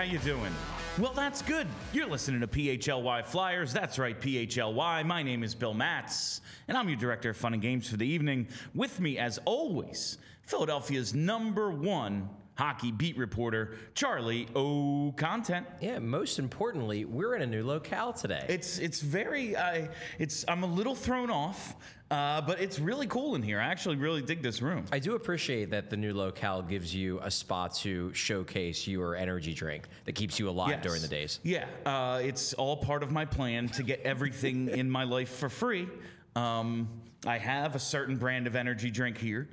How you doing? Well, that's good. You're listening to PHLY Flyers. That's right, PHLY. My name is Bill Matz, and I'm your director of fun and games for the evening. With me, as always, Philadelphia's number one hockey beat reporter, Charlie O. Content. Yeah, most importantly, we're in a new locale today. It's it's very uh, it's I'm a little thrown off, uh, but it's really cool in here. I actually really dig this room. I do appreciate that the new locale gives you a spot to showcase your energy drink that keeps you alive Yes. during the days. Yeah, uh, it's all part of my plan to get everything in my life for free. Um, I have a certain brand of energy drink here.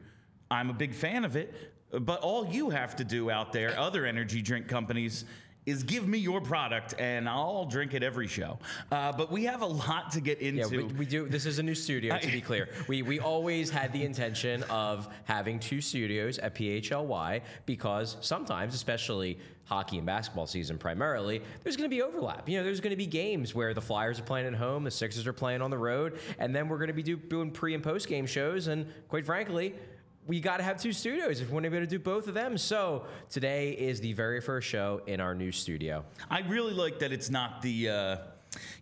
I'm a big fan of it, but all you have to do out there, other energy drink companies, is give me your product and I'll drink it every show. Uh, but we have a lot to get Yeah, into. we, we do. This is a new studio, to be clear. We we always had the intention of having two studios at PHLY because sometimes, especially hockey and basketball season primarily, there's going to be overlap. You know, there's going to be games where the Flyers are playing at home, the Sixers are playing on the road, and then we're going to be do, doing pre and post game shows. And quite frankly. We got to have two studios if we want to be able to do both of them. So today is the very first show in our new studio. I really like that it's not the, uh,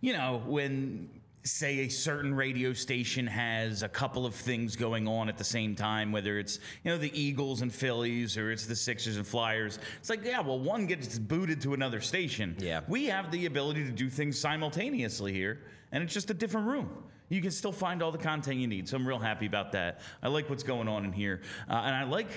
you know, when say a certain radio station has a couple of things going on at the same time, whether it's you know the Eagles and Phillies or it's the Sixers and Flyers. It's like yeah, well, one gets booted to another station. Yeah. we have the ability to do things simultaneously here, and it's just a different room. You can still find all the content you need, so I'm real happy about that. I like what's going on in here, uh, and I like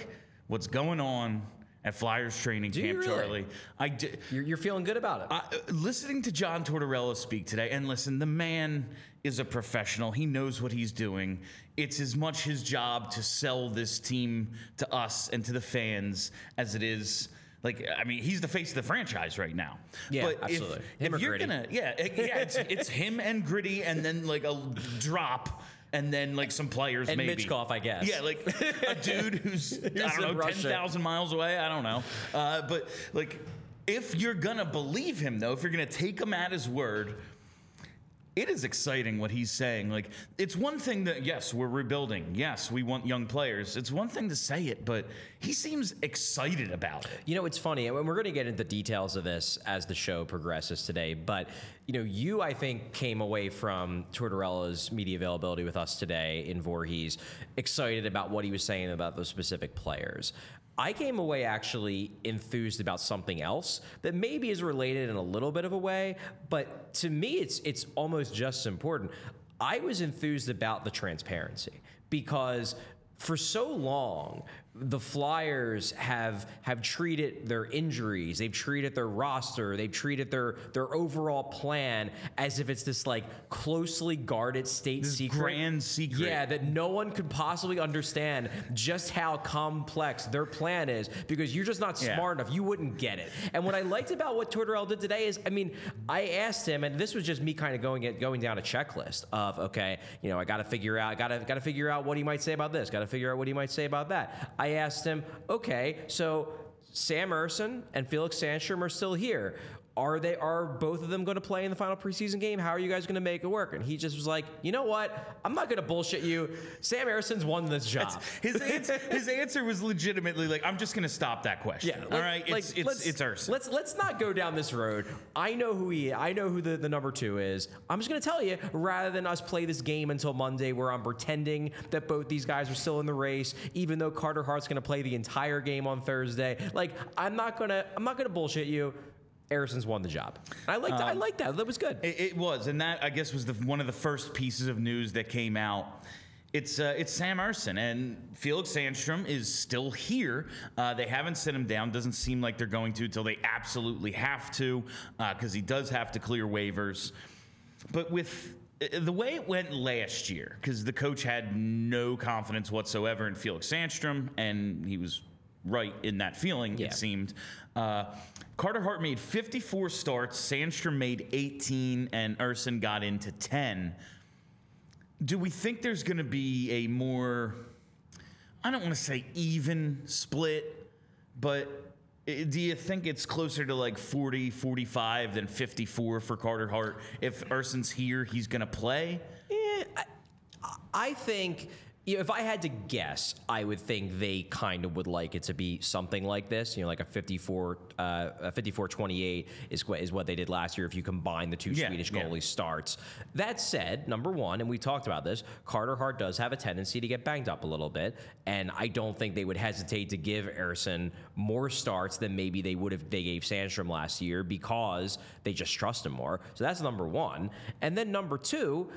what's going on at Flyers training Do camp, really? Charlie. I did. You're, you're feeling good about it. Uh, listening to John Tortorella speak today, and listen, the man is a professional. He knows what he's doing. It's as much his job to sell this team to us and to the fans as it is. Like, I mean, he's the face of the franchise right now. Yeah, but absolutely. If, Him if or you're Gritty. gonna, yeah, it- yeah, it's, it's him and Gritty, and then like a drop, and then like some players, And maybe Michkov, I guess. Yeah, like a dude who's I don't know, ten thousand miles away. I don't know, uh, but like, if you're gonna believe him, though, if you're gonna take him at his word, it is exciting what he's saying. Like, it's one thing that yes, we're rebuilding. Yes, we want young players. It's one thing to say it, but he seems excited about it. You know, it's funny, and we're going to get into the details of this as the show progresses today. But you know, you I think came away from Tortorella's media availability with us today in Voorhees excited about what he was saying about those specific players. I came away actually enthused about something else that maybe is related in a little bit of a way, but to me, it's it's almost just as important. I was enthused about the transparency because for so long, the Flyers have have treated their injuries, they've treated their roster, they've treated their their overall plan as if it's this like closely guarded state This secret, grand secret. Yeah, that no one could possibly understand just how complex their plan is because you're just not Yeah. smart enough. You wouldn't get it. And what I liked about what Tortorella did today is, I mean, I asked him, and this was just me kind of going at, going down a checklist of, okay, you know, I got to figure out, got to got to figure out what he might say about this, got to figure out what he might say about that. I asked him, okay, so Sam Ersson and Felix Sandstrom are still here. Are they are both of them going to play in the final preseason game? How are you guys going to make it work? And he just was like, you know what? I'm not going to bullshit you. Sam Ersson's won this job. His answer, his answer was legitimately like, "I'm just going to stop that question." Yeah, all like- right. like, It's it's let's- it's. Let's let's not go down this road. I know who he. I know who the, the number two is. I'm just gonna tell you rather than us play this game until Monday, where I'm pretending that both these guys are still in the race, even though Carter Hart's gonna play the entire game on Thursday. Like I'm not gonna I'm not gonna bullshit you. Ersson's won the job. I like I like that. That was good. It, it was, and that I guess was the one of the first pieces of news that came out. It's uh, it's Sam Ersson and Felix Sandstrom is still here. Uh, they haven't sent him down. Doesn't seem like they're going to until they absolutely have to, because he does have to clear waivers. But with uh, the way it went last year, because the coach had no confidence whatsoever in Felix Sandstrom, and he was right in that feeling, Yeah. it seemed. Uh, Carter Hart made 54 starts, Sandstrom made 18, and Ersson got into 10. Do we think there's going to be a more, I don't want to say even split, but do you think it's closer to like 40, 45 than 54 for Carter Hart? If Ersson's here, he's going to play? Eh, I, I think you know, if I had to guess, I would think they kind of would like it to be something like this. You know, like a 54, uh, a 54-28 is what is what they did last year. If you combine the two Yeah, Swedish yeah. goalie starts. That said, number one, and we talked about this, Carter Hart does have a tendency to get banged up a little bit, and I don't think they would hesitate to give Ersson more starts than maybe they would have they gave Sandstrom last year because they just trust him more. So that's number one, and then number two.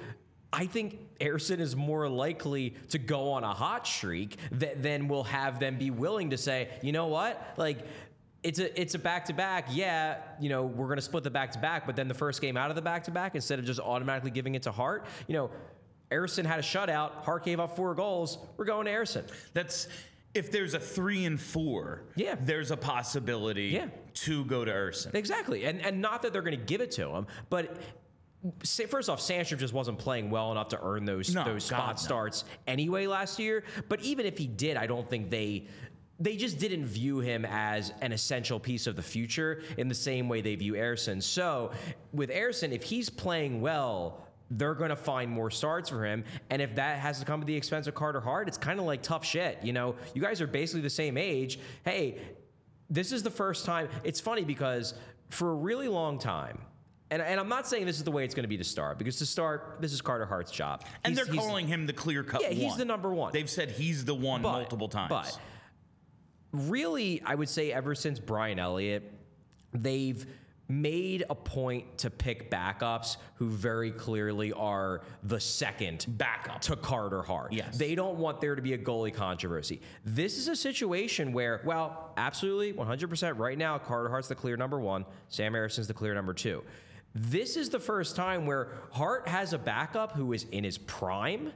I think Ersson is more likely to go on a hot streak that then will have them be willing to say, you know what, like. It's a it's a back to back. Yeah, you know we're gonna split the back to back, but then the first game out of the back to back, instead of just automatically giving it to Hart, you know, Ersson had a shutout. Hart gave up four goals. We're going to Ersson. That's if there's a three and four, Yeah. there's a possibility Yeah. to go to Ersson. Exactly, and and not that they're going to give it to him, but first off, Sandstrom just wasn't playing well enough to earn those No, those God, spot no. starts anyway last year. But even if he did, I don't think they. They just didn't view him as an essential piece of the future in the same way they view Ersson. So, with Ersson, if he's playing well, they're going to find more starts for him. And if that has to come at the expense of Carter Hart, it's kind of like tough shit. You know, you guys are basically the same age. Hey, this is the first time. It's funny because for a really long time, and, and I'm not saying this is the way it's going to be to start, because to start, this is Carter Hart's job. And He's- they're he's- calling him the clear cut Yeah, he's the number one. They've said he's the one but- multiple times. But really, I would say ever since Brian Elliott, they've made a point to pick backups who very clearly are the second Backup. to Carter Hart. Yes. They don't want there to be a goalie controversy. This is a situation where, well, absolutely 100% right now, Carter Hart's the clear number one, Sam Ersson's the clear number two. This is the first time where Hart has a backup who is in his prime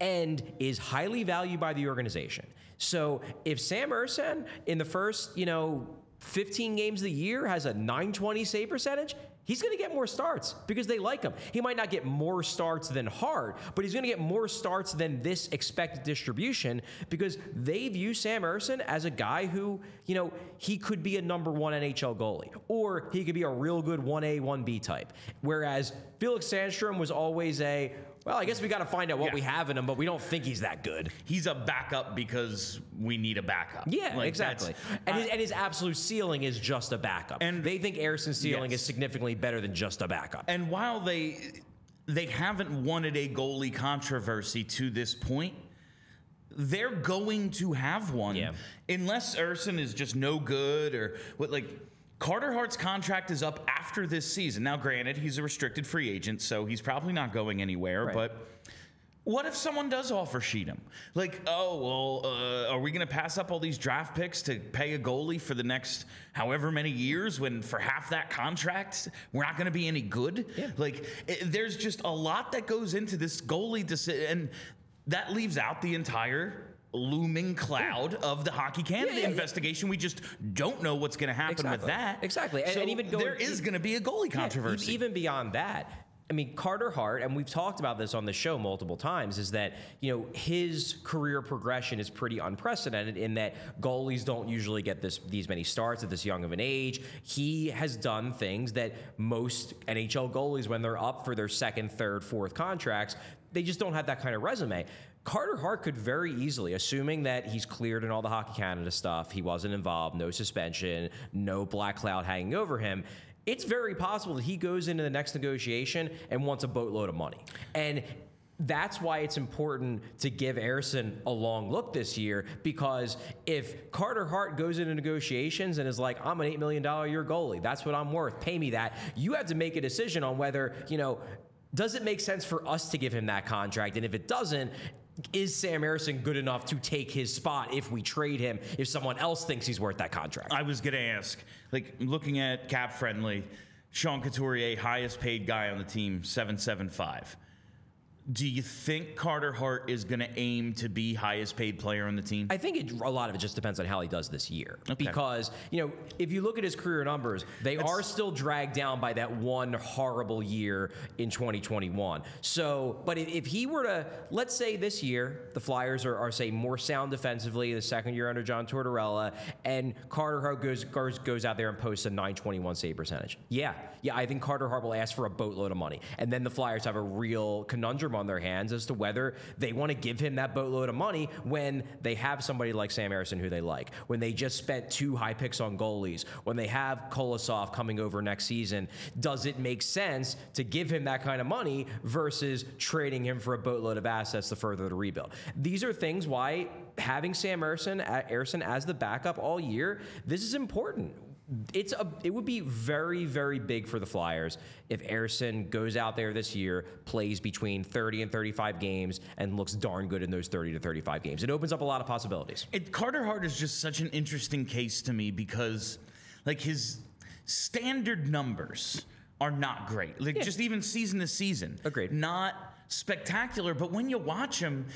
and is highly valued by the organization. So if Sam Ersson in the first, you know, 15 games of the year has a 920 save percentage, he's going to get more starts because they like him. He might not get more starts than Hart, but he's going to get more starts than this expected distribution because they view Sam Ersson as a guy who, you know, he could be a number one NHL goalie or he could be a real good 1A, 1B type. Whereas Felix Sandstrom was always a, well, I guess we got to find out what Yeah. we have in him, but we don't think he's that good. he's a backup because we need a backup. Yeah, Like, exactly. And his, I- and his absolute ceiling is just a backup. And- they think Ersson's ceiling Yes. is significantly better than just a backup. And while they they haven't wanted a goalie controversy to this point, they're going to have one Yeah. unless Ersson is just no good or what like Carter Hart's contract is up after this season. Now granted, he's a restricted free agent, so he's probably not going anywhere, Right. but What if someone does offer Sheedham? Like, oh, well, uh, are we going to pass up all these draft picks to pay a goalie for the next however many years when for half that contract, we're not going to be any good? Yeah. Like, it, there's just a lot that goes into this goalie decision, and that leaves out the entire looming cloud of the hockey Canada yeah, yeah. investigation. We just don't know what's going to happen with that. Exactly. And- So and even going- there is going to be a goalie Yeah, controversy. even beyond that, I mean, Carter Hart, and we've talked about this on the show multiple times, is that, you know, his career progression is pretty unprecedented in that goalies don't usually get this these many starts at this young of an age. He has done things that most NHL goalies, when they're up for their second, third, fourth contracts, they just don't have that kind of resume. Carter Hart could very easily, assuming that he's cleared in all the Hockey Canada stuff, he wasn't involved, no suspension, no black cloud hanging over him. It's very possible that he goes into the next negotiation and wants a boatload of money. And that's why it's important to give Ersson a long look this year because if Carter Hart goes into negotiations and is like, I'm an $8 million year goalie, that's what I'm worth, pay me that, you have to make a decision on whether, you know, does it make sense for us to give him that contract? And if it doesn't, is Sam Ersson good enough to take his spot if we trade him, if someone else thinks he's worth that contract? I was going to ask, like looking at cap friendly, Sean Couturier, highest paid guy on the team, 775. Do you think Carter Hart is going to aim to be highest paid player on the team? I think it, a lot of it just depends on how he does this year. Because, you know, if you look at his career numbers, they are still dragged down by that one horrible year in 2021. So, but if, if he were to, let's say this year, the Flyers are, are, say, more sound defensively, the second year under John Tortorella, and Carter Hart goes, goes, goes out there and posts a 921 save percentage. Yeah, yeah, I think Carter Hart will ask for a boatload of money. And then the Flyers have a real conundrum on their hands as to whether they want to give him that boatload of money when they have somebody like Sam Ersson who they like, when they just spent two high picks on goalies, when they have Kolosov coming over next season. Does it make sense to give him that kind of money versus trading him for a boatload of assets to further the rebuild? These are things why having Sam Ersson, uh, Ersson as the backup all year, this is important it's a it would be very very big for the Flyers if Ersson goes out there this year, plays between 30 and 35 games, and looks darn good in those 30 to 35 games. It opens up a lot of possibilities. It, Carter Hart is just such an interesting case to me because, like, his standard numbers are not great. Like, Yeah. just even season to season, Agreed. Not spectacular, but when you watch him.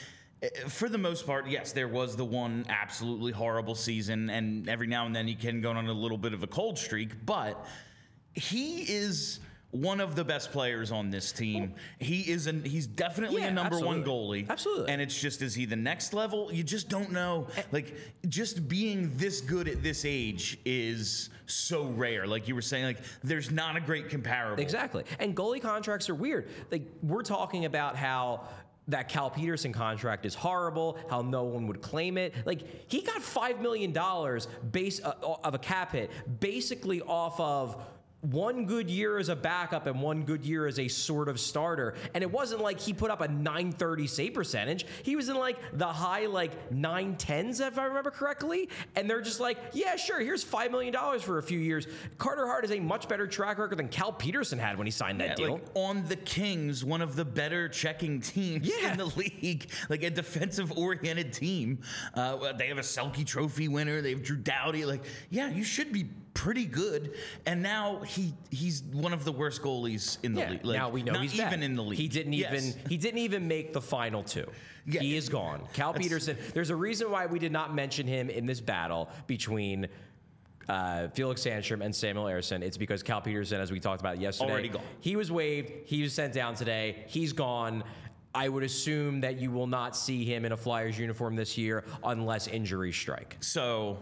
Eh, For the most part, yes, there was the one absolutely horrible season, and every now and then he can go on a little bit of a cold streak, but he is one of the best players on this team. He is an he's definitely Yeah, a number one goalie. Absolutely. And it's just is he the next level? You just don't know. Like just being this good at this age is so rare. Like you were saying, like there's not a great comparable. Exactly. And goalie contracts are weird. Like we're talking about how that Cal Petersen contract is horrible, how no one would claim it. Like he got 5 million dollars base uh, of a cap hit basically off of one good year as a backup and one good year as a sort of starter. And it wasn't like he put up a 930 save percentage. He was in like the high like 910s, if I remember correctly. And they're just like, yeah, sure, here's $5 million for a few years. Carter Hart is a much better track record than Cal Petersen had when he signed that Yeah, deal. like on the Kings, one of the better checking teams Yeah. in the league, like a defensive oriented team. Uh, they have a Selke Trophy winner. They have Drew Doughty. Like, yeah, you should be pretty good. And now he he's one of the worst goalies in the yeah, league. Like, now we know not he's even bad. in the league. He didn't Yes. even he didn't even make the final two. Yeah. He is gone. Cal Petersen. There's a reason why we did not mention him in this battle between. Uh, Felix Sandstrom and Samuel Ersson. It's because Cal Petersen, as we talked about yesterday, Already gone. He was waived. He was sent down today. He's gone. I would assume that you will not see him in a Flyers uniform this year unless injuries strike. So.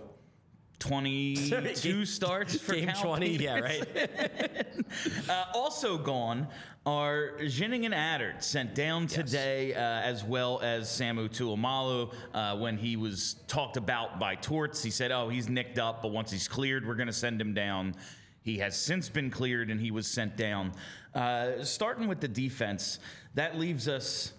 22 Game- starts for Game Cal 20, yeah, right? Uh, also gone are Ginning and Attard sent down today, uh, as well as Samu Tuomaala. Uh, when he was talked about by Torts, he said, "Oh, he's nicked up, but once he's cleared, we're going to send him down." He has since been cleared, and he was sent down. Uh, starting with the defense, that leaves us.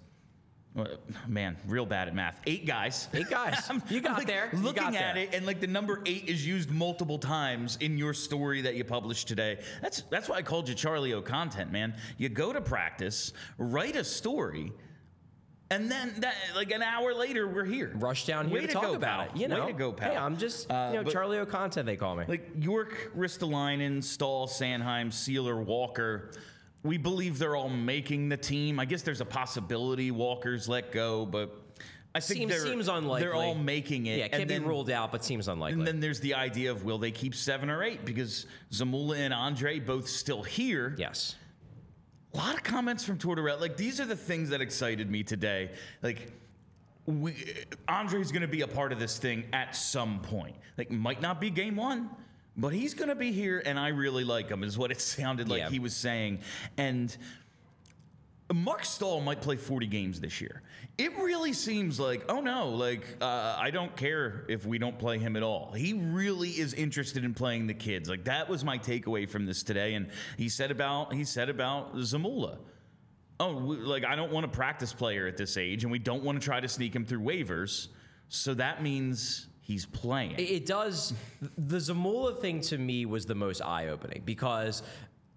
Man, real bad at math. Eight guys. Eight guys. You got like, there. You Looking got at there. it, and like the number eight is used multiple times in your story that you published today. That's that's why I called you Charlie O content, man. You go to practice, write a story, And then that, like an hour later, we're here. Rush down here Way to talk go, about pal. it. You know, Way to go, pal. Hey, I'm just Uh, you know Charlie O'Content they call me. Like York, Ristolainen, Staal, Sanheim, Seeler, Walker. We believe they're all making the team. I guess there's a possibility Walker's let go, but I think seems they're, seems unlikely. They're all making it. Yeah, it can't and be then- ruled out, but seems unlikely. And then there's the idea of will they keep seven or eight because Zamula and Andrae both still here. yes. A lot of comments from Tortorella. Like these are the things that excited me today. Like we, Andrae's going to be a part of this thing at some point. Like might not be game one, but he's going to be here, and I really like him. Is what it sounded like Yeah. he was saying. And Marc Staal might play 40 games this year. It really seems like, oh no, like uh, I don't care if we don't play him at all. He really is interested in playing the kids. Like that was my takeaway from this today. And he said about he said about Zamula. Oh, we, like I don't want a practice player at this age, and we don't want to try to sneak him through waivers. So that means he's playing. It- does. The Zamula thing to me was the most eye opening because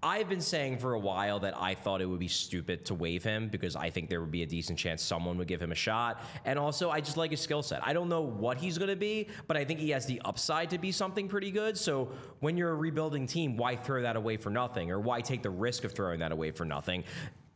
I've been saying for a while that I thought it would be stupid to waive him because I think there would be a decent chance someone would give him a shot. And also, I just like his skill set. I don't know what he's going to be, but I think he has the upside to be something pretty good. So when you're a rebuilding team, why throw that away for nothing? Or why take the risk of throwing that away for nothing?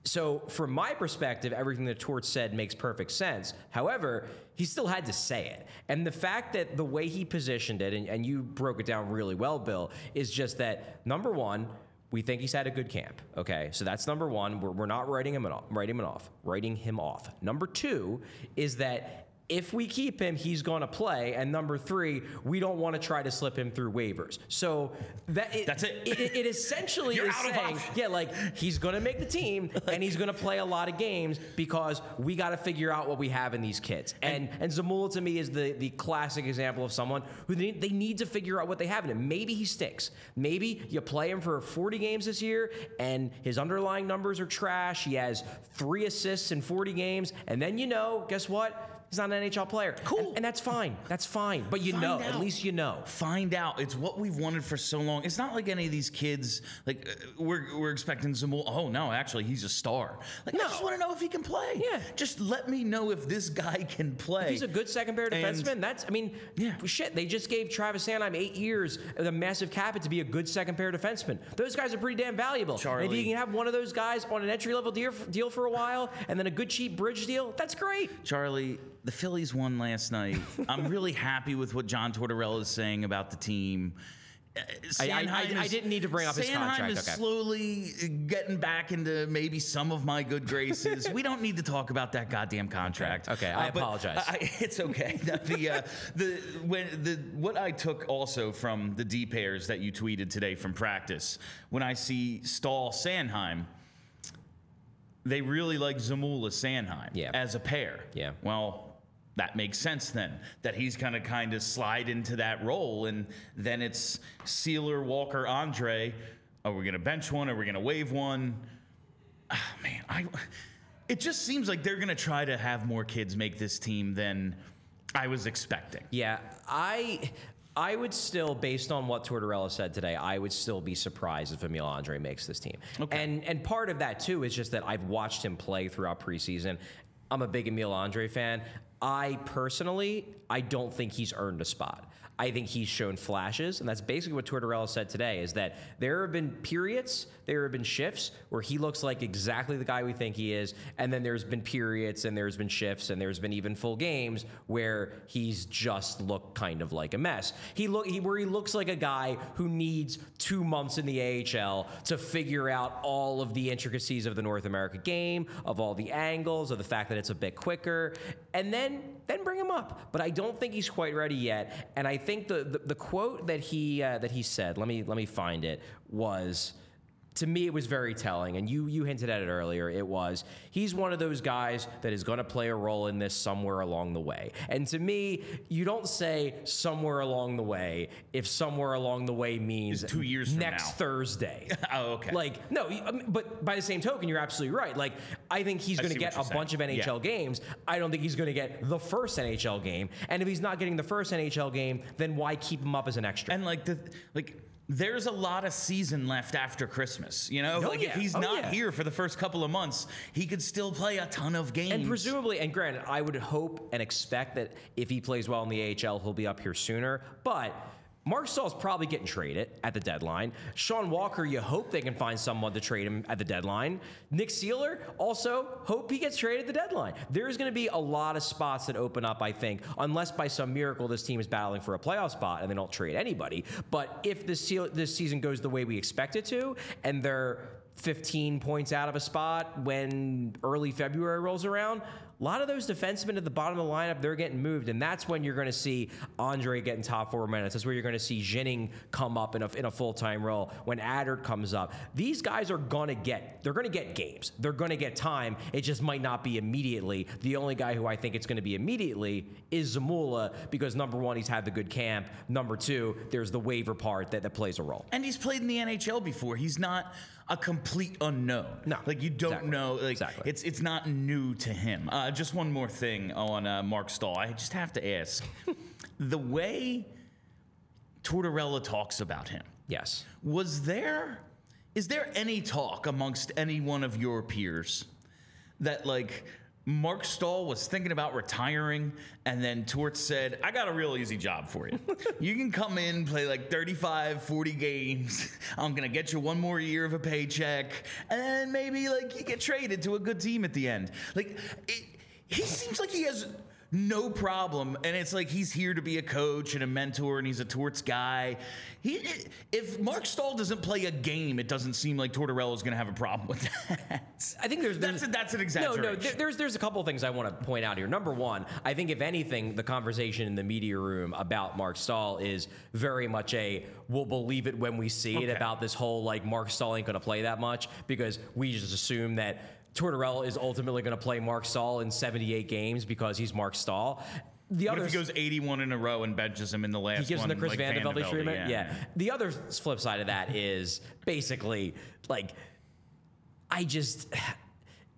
So, from my perspective, everything that Torts said makes perfect sense. However, he still had to say it. And the fact that the way he positioned it, and, and you broke it down really well, Bill, is just that number one, we think he's had a good camp. Okay, so that's number one. We're, we're not writing him off. Writing him off. Writing him off. Number two is that if we keep him, he's going to play. And number three, we don't want to try to slip him through waivers. So that it, That's it. It, it essentially is out of saying, yeah, like he's going to make the team and he's going to play a lot of games because we got to figure out what we have in these kids. And and Zamula to me is the the classic example of someone who they, they need to figure out what they have in him. Maybe he sticks. Maybe you play him for 40 games this year and his underlying numbers are trash. He has three assists in 40 games, and then you know, guess what? He's not an NHL player. Cool. And, and that's fine. That's fine. But you Find know, at least you know. Find out. It's what we've wanted for so long. It's not like any of these kids. Like uh, we're we're expecting Zamul. Oh no, actually he's a star. Like I just want to know if he can play. Yeah. Just let me know if this guy can play. If he's a good second pair defenseman. That's, I mean, Yeah. shit. They just gave Travis Sanheim eight years, of the massive cap to be a good second pair defenseman. Those guys are pretty damn valuable. And if you can have one of those guys on an entry level deal, deal for a while, and then a good cheap bridge deal, that's great. Charlie, the Phillies won last night. I'm really happy with what John Tortorella is saying about the team. Uh, I- I- I- Sanheim I didn't need to bring up his Sanheim contract, is okay. slowly getting back into maybe some of my good graces. we don't need to talk about that goddamn contract. Uh, Okay, I but apologize. I, it's okay. the uh, the when the what I took also from the D pairs that you tweeted today from practice when I see Staal Sanheim they really like Zamula Sanheim Yeah. as a pair. Yeah. Well, that makes sense then. That he's gonna kind of slide into that role, and then it's Seeler, Walker, Andrae. Are we gonna bench one? Are we gonna wave one? Ah, man, I. It just seems like they're gonna try to have more kids make this team than I was expecting. Yeah, I. I would still, based on what Tortorella said today, I would still be surprised if Emil Andrae makes this team. Okay. And and part of that too is just that I've watched him play throughout preseason. I'm a big Emil Andrae fan. I personally, I don't think he's earned a spot. I think he's shown flashes, and that's basically what Tortorella said today. Is that there have been periods, there have been shifts where he looks like exactly the guy we think he is, and then there's been periods and there's been shifts and there's been even full games where he's just looked kind of like a mess. He look he, where he looks like a guy who needs two months in the AHL to figure out all of the intricacies of the North America game, of all the angles, of the fact that it's a bit quicker, and then then bring him up. But I don't think he's quite ready yet. And I think the the, the quote that he uh, that he said, let me let me find it, was to me it was very telling and you you hinted at it earlier it was he's one of those guys that is going to play a role in this somewhere along the way and to me you don't say somewhere along the way if somewhere along the way means Two years from next. Thursday Oh, okay. like no mean, um, but by the same token you're absolutely right like I think he's going to get a you're bunch of. NHL Yeah. games I don't think he's going to get the first NHL game and if he's not getting the first NHL game then why keep him up as an extra And like the like there's a lot of season left after Christmas. You know, Oh, like yeah. if he's Oh, not yeah. here for the first couple of months, he could still play a ton of games. And presumably, and granted, I would hope and expect that if he plays well in the AHL, he'll be up here sooner. But Marc Staal's probably getting traded at the deadline. Sean Walker, you hope they can find someone to trade him at the deadline. Nick Seeler, also hope he gets traded at the deadline. There's going to be a lot of spots that open up, I think, unless by some miracle this team is battling for a playoff spot and they don't trade anybody. But if this, this season goes the way we expect it to, and they're 15 points out of a spot when early February rolls around. A lot of those defensemen at the bottom of the lineup, they're getting moved, and that's when you're going to see Andrae getting top four minutes. That's where you're going to see Ginning come up in a, in a full time role. When Attard comes up, these guys are going to get they're going to get games. They're going to get time. It just might not be immediately. The only guy who I think it's going to be immediately is Zamula because number one, he's had the good camp. Number two, there's the waiver part that, that plays a role. And he's played in the NHL before. He's not a complete unknown. No, like you don't exactly. know. Like Exactly. it's it's not new to him. Uh, just one more thing on uh, Marc Staal. I just have to ask: the way Tortorella talks about him. Yes. Was there is there any talk amongst any one of your peers that like Marc Staal was thinking about retiring and then Tort said, I got a real easy job for you. you can come in, play like 35, 40 games. I'm going to get you one more year of a paycheck and then maybe like you get traded to a good team at the end. Like it, he seems like he has no problem and it's like he's here to be a coach and a mentor and he's a torts guy he if marc staal doesn't play a game it doesn't seem like Tortorella is going to have a problem with that I think there's, that's there's a, that's an no, exaggeration no. there- There's there's a couple of things I want to point out here. Number one, I think if anything, the conversation in the media room about Marc Staal is very much a we'll believe it when we see it about this whole like Marc Staal ain't going to play that much because we just assume that Tortorella is ultimately going to play Marc Staal in 78 games because he's Marc Staal. The what other if he goes 81 in a row and benches him in the last he gives one him the Chris like VandeVelde Velde, treatment. Yeah. The other flip side of that is basically like I just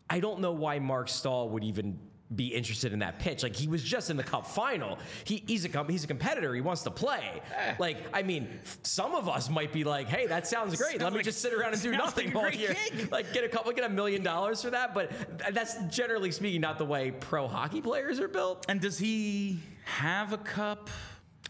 I don't know why Marc Staal would even be interested in that pitch. Like he was just in the cup final. He, he's a he's a competitor. He wants to play. Eh. Like I mean, some of us might be like, "Hey, that sounds great. Sounds Let me like- just sit around and do nothing like all year. gig. Like get a couple, get a million dollars for that." But that's generally speaking not the way pro hockey players are built. and does he have a cup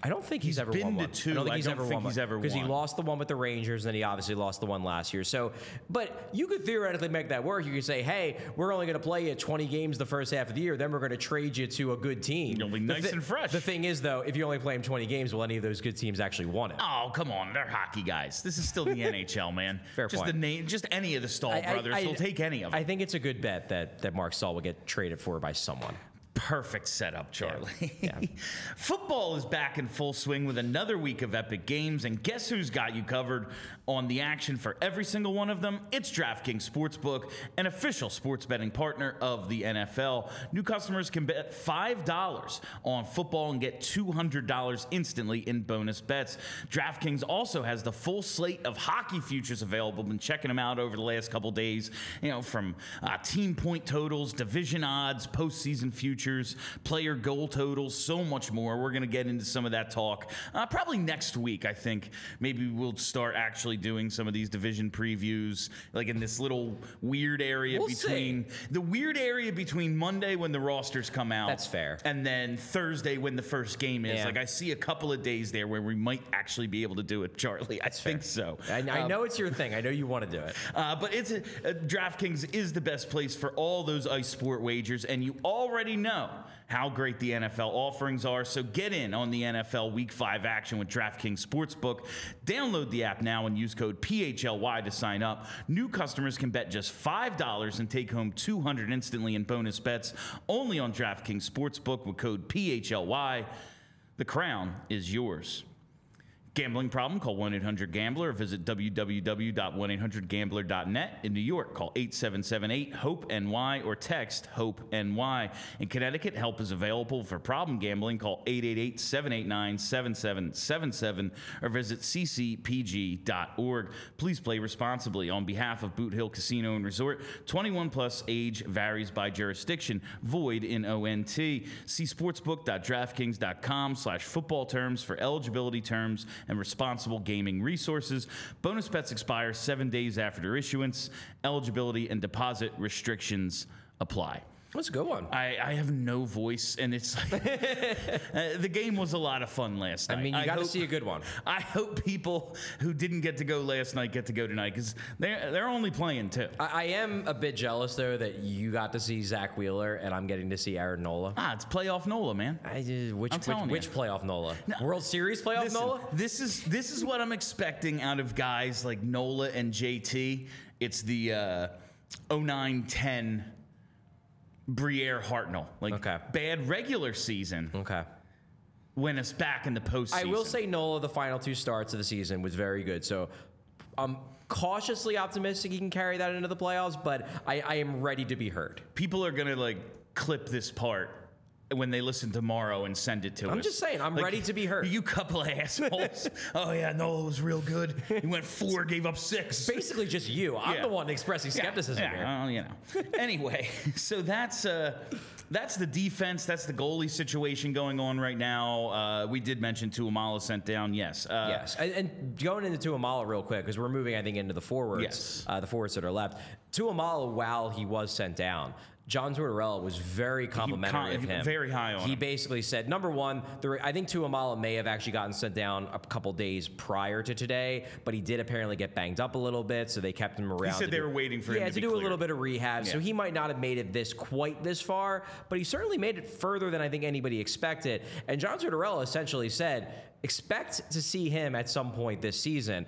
I don't think he's, He's ever been won to one. two. I don't think he's don't ever think won he's ever because he lost the one with the Rangers, and then he obviously lost the one last year. So, but you could theoretically make that work. You could say, "Hey, we're only going to play you 20 games the first half of the year. Then we're going to trade you to a good team. You'll be nice and fresh. The thing is, though, if you only play him 20 games, will any of those good teams actually want it? Oh, come on. They're hockey guys. This is still the NHL, man. Fair just point. the name just any of the Staal I- I- brothers. I- will take any of them. I think it's a good bet that that Marc Staal will get traded for by someone. Perfect setup, Charlie. Yeah. Football is back in full swing with another week of epic games, and guess who's got you covered on the action for every single one of them? It's DraftKings Sportsbook, an official sports betting partner of the NFL. New customers can bet $5 on football and get $200 instantly in bonus bets. DraftKings also has the full slate of hockey futures available. Been checking them out over the last couple days, you know, from uh, team point totals, division odds, postseason futures, player goal totals, so much more. We're going to get into some of that talk uh, probably next week. I think maybe we'll start actually doing some of these division previews, like in this little weird area We'll see. between the weird area between Monday when the rosters come out. That's fair. And then Thursday when the first game is. Yeah. Like I see a couple of days there where we might actually be able to do it, Charlie. I think so. I, I know it's your thing. I know you want to do it. Uh, but it's a, uh, DraftKings is the best place for all those ice sport wagers, and you already know how great the NFL offerings are. So get in on the NFL Week Five action with DraftKings Sportsbook. Download the app now and use code PHLY to sign up. New customers can bet just five dollars and take home two hundred instantly in bonus bets. Only on DraftKings Sportsbook with code PHLY. The crown is yours. Gambling problem? Call 1 800 Gambler or visit www.1800Gambler.net. In New York, call 8778 HOPE NY or text HOPE NY. In Connecticut, help is available for problem gambling. Call 888 789 7777 or visit ccpg.org. Please play responsibly. On behalf of Boot Hill Casino and Resort, 21 plus age varies by jurisdiction, void in ONT. See sportsbook.draftkings.com slash football terms for eligibility terms and responsible gaming resources. Bonus bets expire seven days after issuance. Eligibility and deposit restrictions apply. That's a good one. I, I have no voice, and it's like, uh, the game was a lot of fun last night. I mean, you got to see a good one. I hope people who didn't get to go last night get to go tonight because they're they're only playing two. I, I am a bit jealous though that you got to see Zack Wheeler and I'm getting to see Aaron Nola. Ah, it's playoff Nola, man. I just, which I'm which, telling you. playoff Nola? World Series playoff Listen, Nola? This is this is what I'm expecting out of guys like Nola and JT. It's the uh, 0910 Briere Hartnell. Like Okay. bad regular season Okay. when it's back in the postseason. I will say Nola, the final two starts of the season was very good. So I'm cautiously optimistic he can carry that into the playoffs, but I, I am ready to be heard. people are gonna like clip this part when they listen tomorrow and send it to us. I'm just saying, I'm ready to be heard. You couple of assholes. oh yeah, Nola was real good. He went four, gave up six. Basically, just you. I'm Yeah. the one expressing skepticism yeah, here. well, you know. anyway, so that's uh, that's the defense. That's the goalie situation going on right now. Uh, we did mention Tuomaala sent down. Yes. Uh, Yes, and, and going into Tuomaala real quick because we're moving, I think, into the forwards. Yes. uh, the forwards that are left. Tuomaala, while he was sent down, John Tortorella was very complimentary of him. very high on He him. basically said, number one, the, I think Tuomaala may have actually gotten sent down a couple days prior to today, but he did apparently get banged up a little bit, so they kept him around. He said to they do- were waiting for him yeah, to be do a little bit of rehab. So he might not have made it this quite this far, but he certainly made it further than I think anybody expected. And John Tortorella essentially said, expect to see him at some point this season.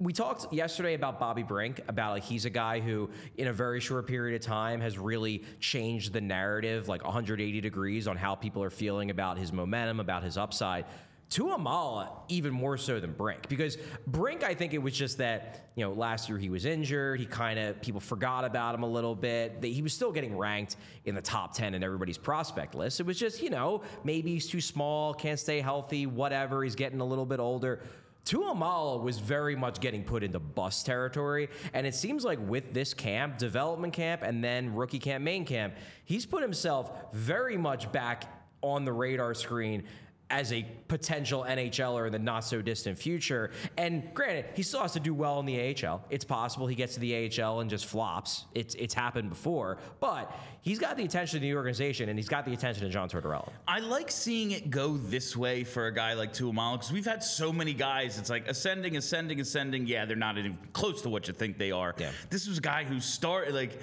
We talked yesterday about Bobby Brink, about like he's a guy who, in a very short period of time, has really changed the narrative like 180 degrees on how people are feeling about his momentum, about his upside. To Tuomaala even more so than Brink because Brink, I think it was just that you know last year he was injured. He kind of people forgot about him a little bit. He was still getting ranked in the top ten in everybody's prospect list. It was just you know maybe he's too small, can't stay healthy, whatever. He's getting a little bit older. Tuomaala was very much getting put into bus territory, and it seems like with this camp, development camp, and then rookie camp, main camp, he's put himself very much back on the radar screen as a potential NHLer in the not so distant future. And granted, he still has to do well in the AHL. It's possible he gets to the AHL and just flops. It's it's happened before, but he's got the attention of the organization and he's got the attention of John Tortorella. I like seeing it go this way for a guy like Tuomaala because we've had so many guys. It's like ascending, ascending, ascending. Yeah, they're not even close to what you think they are. Yeah. This was a guy who started like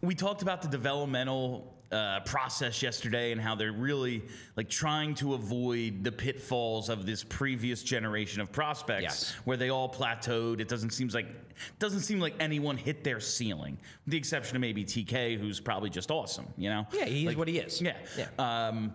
we talked about the developmental uh, process yesterday and how they're really like trying to avoid the pitfalls of this previous generation of prospects Yes. where they all plateaued. It doesn't seems like doesn't seem like anyone hit their ceiling, with the exception of maybe TK, who's probably just awesome. You know? Yeah, he's Like, what he is. Yeah. Yeah. Um,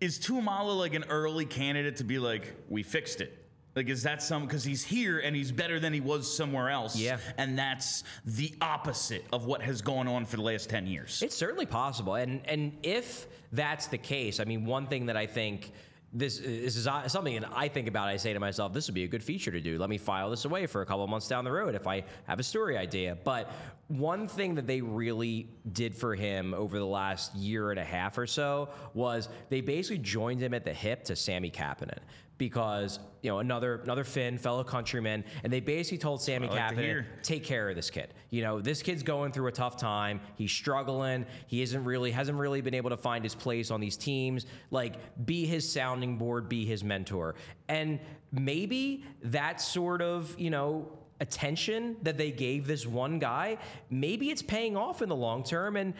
is Tuomaala like an early candidate to be like, we fixed it? Like, is that some because he's here and he's better than he was somewhere else? Yeah. And that's the opposite of what has gone on for the last 10 years. It's certainly possible, and and if that's the case, I mean, one thing that I think this, this is uh, something that I think about. I say to myself, this would be a good feature to do. Let me file this away for a couple of months down the road if I have a story idea. But one thing that they really did for him over the last year and a half or so was they basically joined him at the hip to Sami Kapanen. Because you know another another Finn fellow countryman, and they basically told Sami like Kapanen, hear. take care of this kid. You know, this kid's going through a tough time. He's struggling. He isn't really hasn't really been able to find his place on these teams. Like, be his sounding board, be his mentor. And maybe that sort of, you know, attention that they gave this one guy, maybe it's paying off in the long term. And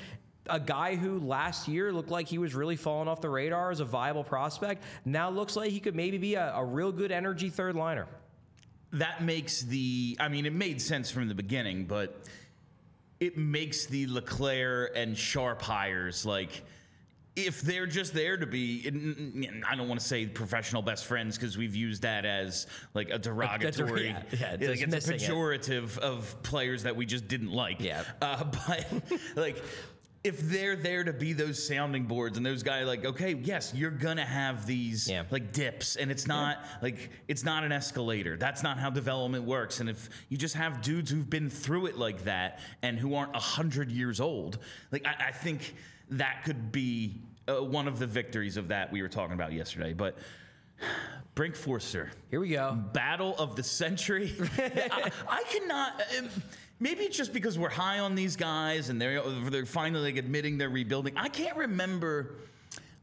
a guy who last year looked like he was really falling off the radar as a viable prospect now looks like he could maybe be a, a real good energy third liner. that makes the, I mean, it made sense from the beginning, but it makes the LeClair and Sharp hires like, if they're just there to be, I don't want to say professional best friends because we've used that as like a derogatory, yeah, yeah, like it's a dismissing it. pejorative of players that we just didn't like. Yeah. Uh, but like, if they're there to be those sounding boards and those guys like, okay, yes, you're gonna have these Yeah. like dips, and it's not like it's not an escalator. That's not how development works. And if you just have dudes who've been through it like that and who aren't a hundred years old, like I, I think that could be uh, one of the victories of that we were talking about yesterday. But Brink Foerster. Here we go. Battle of the century. I, I cannot. Um, maybe it's just because we're high on these guys and they're they're finally like admitting they're rebuilding. I can't remember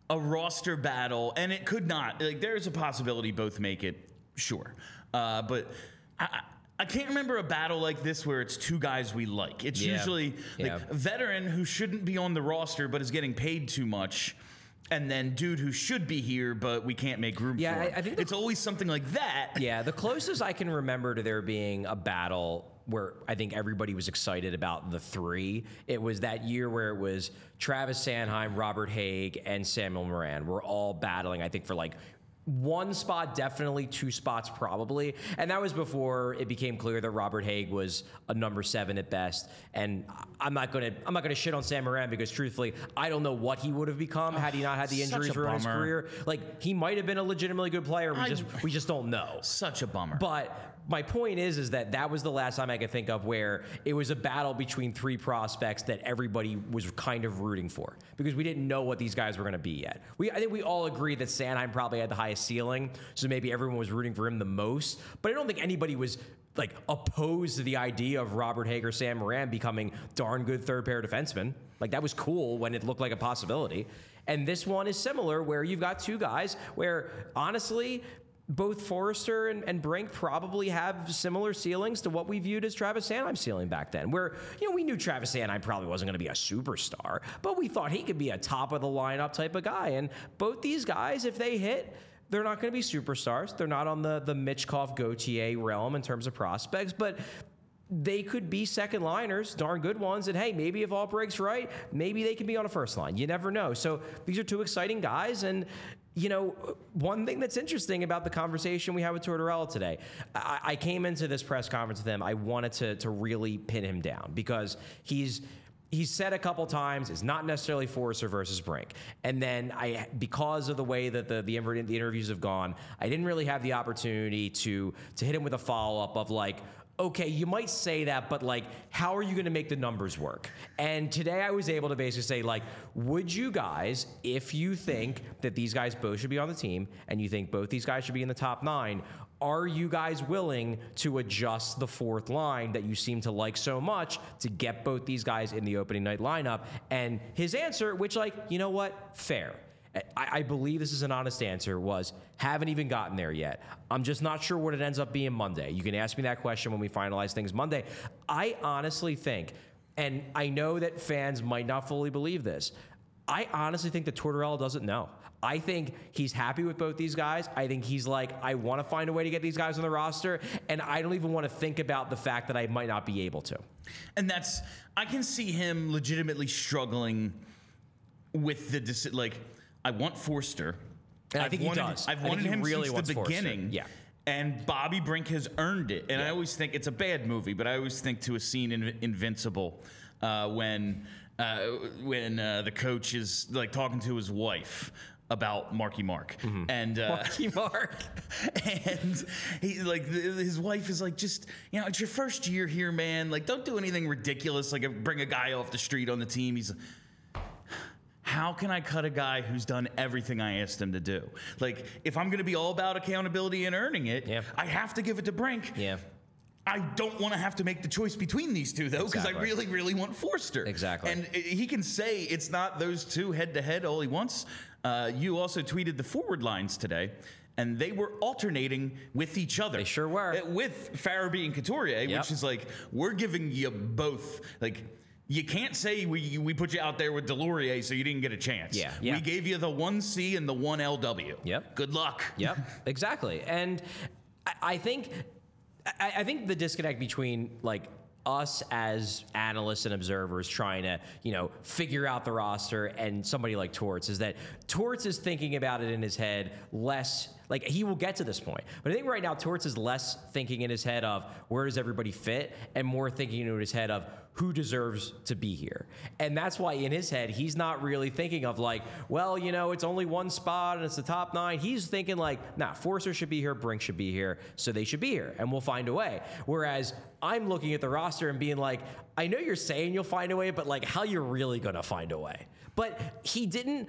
a roster battle, and it could not. Like there's a possibility both make it, sure, uh, but. I, I can't remember a battle like this where it's two guys we like. It's Yeah. usually like Yeah. a veteran who shouldn't be on the roster but is getting paid too much, and then dude who should be here but we can't make room Yeah, for. I- him. I think the- it's always something like that. Yeah, the closest I can remember to there being a battle where I think everybody was excited about the three, it was that year where it was Travis Sanheim, Robert Hägg, and Samuel Morin were all battling, I think, for like one spot, definitely two spots, probably. And that was before it became clear that Robert Hägg was a number seven at best. And I'm not gonna I'm not gonna shit on Sam Morin because truthfully, I don't know what he would have become had he not had the injuries ruin his career. Like he might have been a legitimately good player. We I- just we just don't know. Such a bummer. But my point is, is that that was the last time I could think of where it was a battle between three prospects that everybody was kind of rooting for because we didn't know what these guys were going to be yet. We, I think we all agree that Sanheim probably had the highest ceiling, so maybe everyone was rooting for him the most. But I don't think anybody was like opposed to the idea of Robert Hägg, Sam Morin becoming darn good third pair defensemen. Like that was cool when it looked like a possibility. And this one is similar where you've got two guys where honestly, both Foerster and, and Brink probably have similar ceilings to what we viewed as Travis Sanheim's ceiling back then. Where, you know, we knew Travis Sanheim probably wasn't going to be a superstar, but we thought he could be a top of the lineup type of guy. And both these guys, if they hit, they're not going to be superstars. They're not on the, the Michkov Gauthier realm in terms of prospects, but they could be second liners, darn good ones. And hey, maybe if all breaks right, maybe they can be on a first line. You never know. So these are two exciting guys. And, you know, one thing that's interesting about the conversation we had with Tortorella today, I, I came into this press conference with him. I wanted to, to really pin him down because he's he's said a couple times it's not necessarily Foerster versus Brink. And then I, because of the way that the the, the interviews have gone, I didn't really have the opportunity to to hit him with a follow up of like. Okay, you might say that, but like, how are you going to make the numbers work? And today I was able to basically say, like, would you guys, if you think that these guys both should be on the team and you think both these guys should be in the top nine, are you guys willing to adjust the fourth line that you seem to like so much to get both these guys in the opening night lineup? And his answer, which, like, you know what? Fair. I, I believe this is an honest answer, was haven't even gotten there yet. I'm just not sure what it ends up being Monday. You can ask me that question when we finalize things Monday. I honestly think, and I know that fans might not fully believe this, I honestly think that Tortorella doesn't know. I think he's happy with both these guys. I think he's like, I want to find a way to get these guys on the roster, and I don't even want to think about the fact that I might not be able to. And that's I can see him legitimately struggling with the like I want Foerster. And I think he does. I've wanted him really since the Foerster. beginning. Yeah. And Bobby Brink has earned it. And I always think it's a bad movie, but I always think to a scene in Invincible uh, when uh, when uh, the coach is like talking to his wife about Marky Mark and uh, Marky Mark. and he like th- his wife is like just you know it's your first year here man like don't do anything ridiculous like bring a guy off the street on the team he's how can I cut a guy who's done everything I asked him to do? Like, if I'm going to be all about accountability and earning it, Yeah. I have to give it to Brink. Yeah. I don't want to have to make the choice between these two though, because I really, really want Foerster. Exactly. And he can say it's not those two head to head all he wants. Uh, you also tweeted the forward lines today, and they were alternating with each other. They sure were. Uh, With Farabee and Couturier, Yep. which is like we're giving you both like. You can't say we we put you out there with Deslauriers so you didn't get a chance. Yeah, yeah. We gave you the one C and the one LW. Yep. Good luck. Yep, exactly. And I, I think I, I think the disconnect between like us as analysts and observers trying to, you know, figure out the roster and somebody like Torts is that Torts is thinking about it in his head less like he will get to this point. But I think right now Torts is less thinking in his head of where does everybody fit and more thinking in his head of who deserves to be here. And that's why in his head, he's not really thinking of like, well, you know, it's only one spot and it's the top nine. He's thinking like, nah, Foerster should be here, Brink should be here, so they should be here, and we'll find a way. Whereas I'm looking at the roster and being like, I know you're saying you'll find a way, but like, how you're really gonna find a way? But he didn't.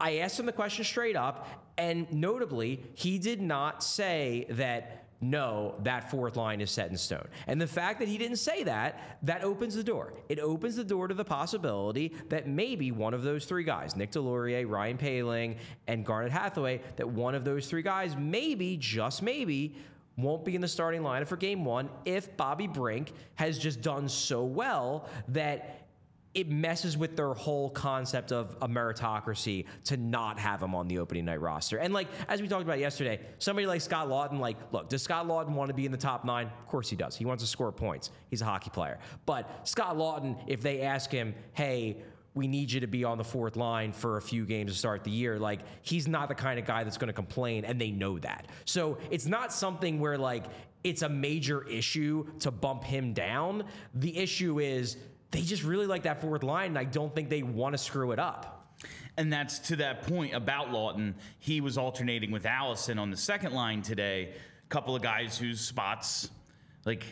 I asked him the question straight up, and notably, he did not say that no, that fourth line is set in stone. And the fact that he didn't say that, that opens the door. It opens the door to the possibility that maybe one of those three guys, Nick Deslauriers, Ryan Poehling, and Garnet Hathaway, that one of those three guys, maybe, just maybe, won't be in the starting lineup for game one if Bobby Brink has just done so well that it messes with their whole concept of a meritocracy to not have him on the opening night roster. And like as we talked about yesterday, somebody like Scott Laughton, like, look, does Scott Laughton want to be in the top nine? Of course he does. He wants to score points. He's a hockey player. But Scott Laughton, if they ask him, hey, we need you to be on the fourth line for a few games to start the year. Like, he's not the kind of guy that's going to complain, and they know that. So it's not something where, like, it's a major issue to bump him down. The issue is they just really like that fourth line, and I don't think they want to screw it up. And that's to that point about Laughton. He was alternating with Allison on the second line today. A couple of guys whose spots, like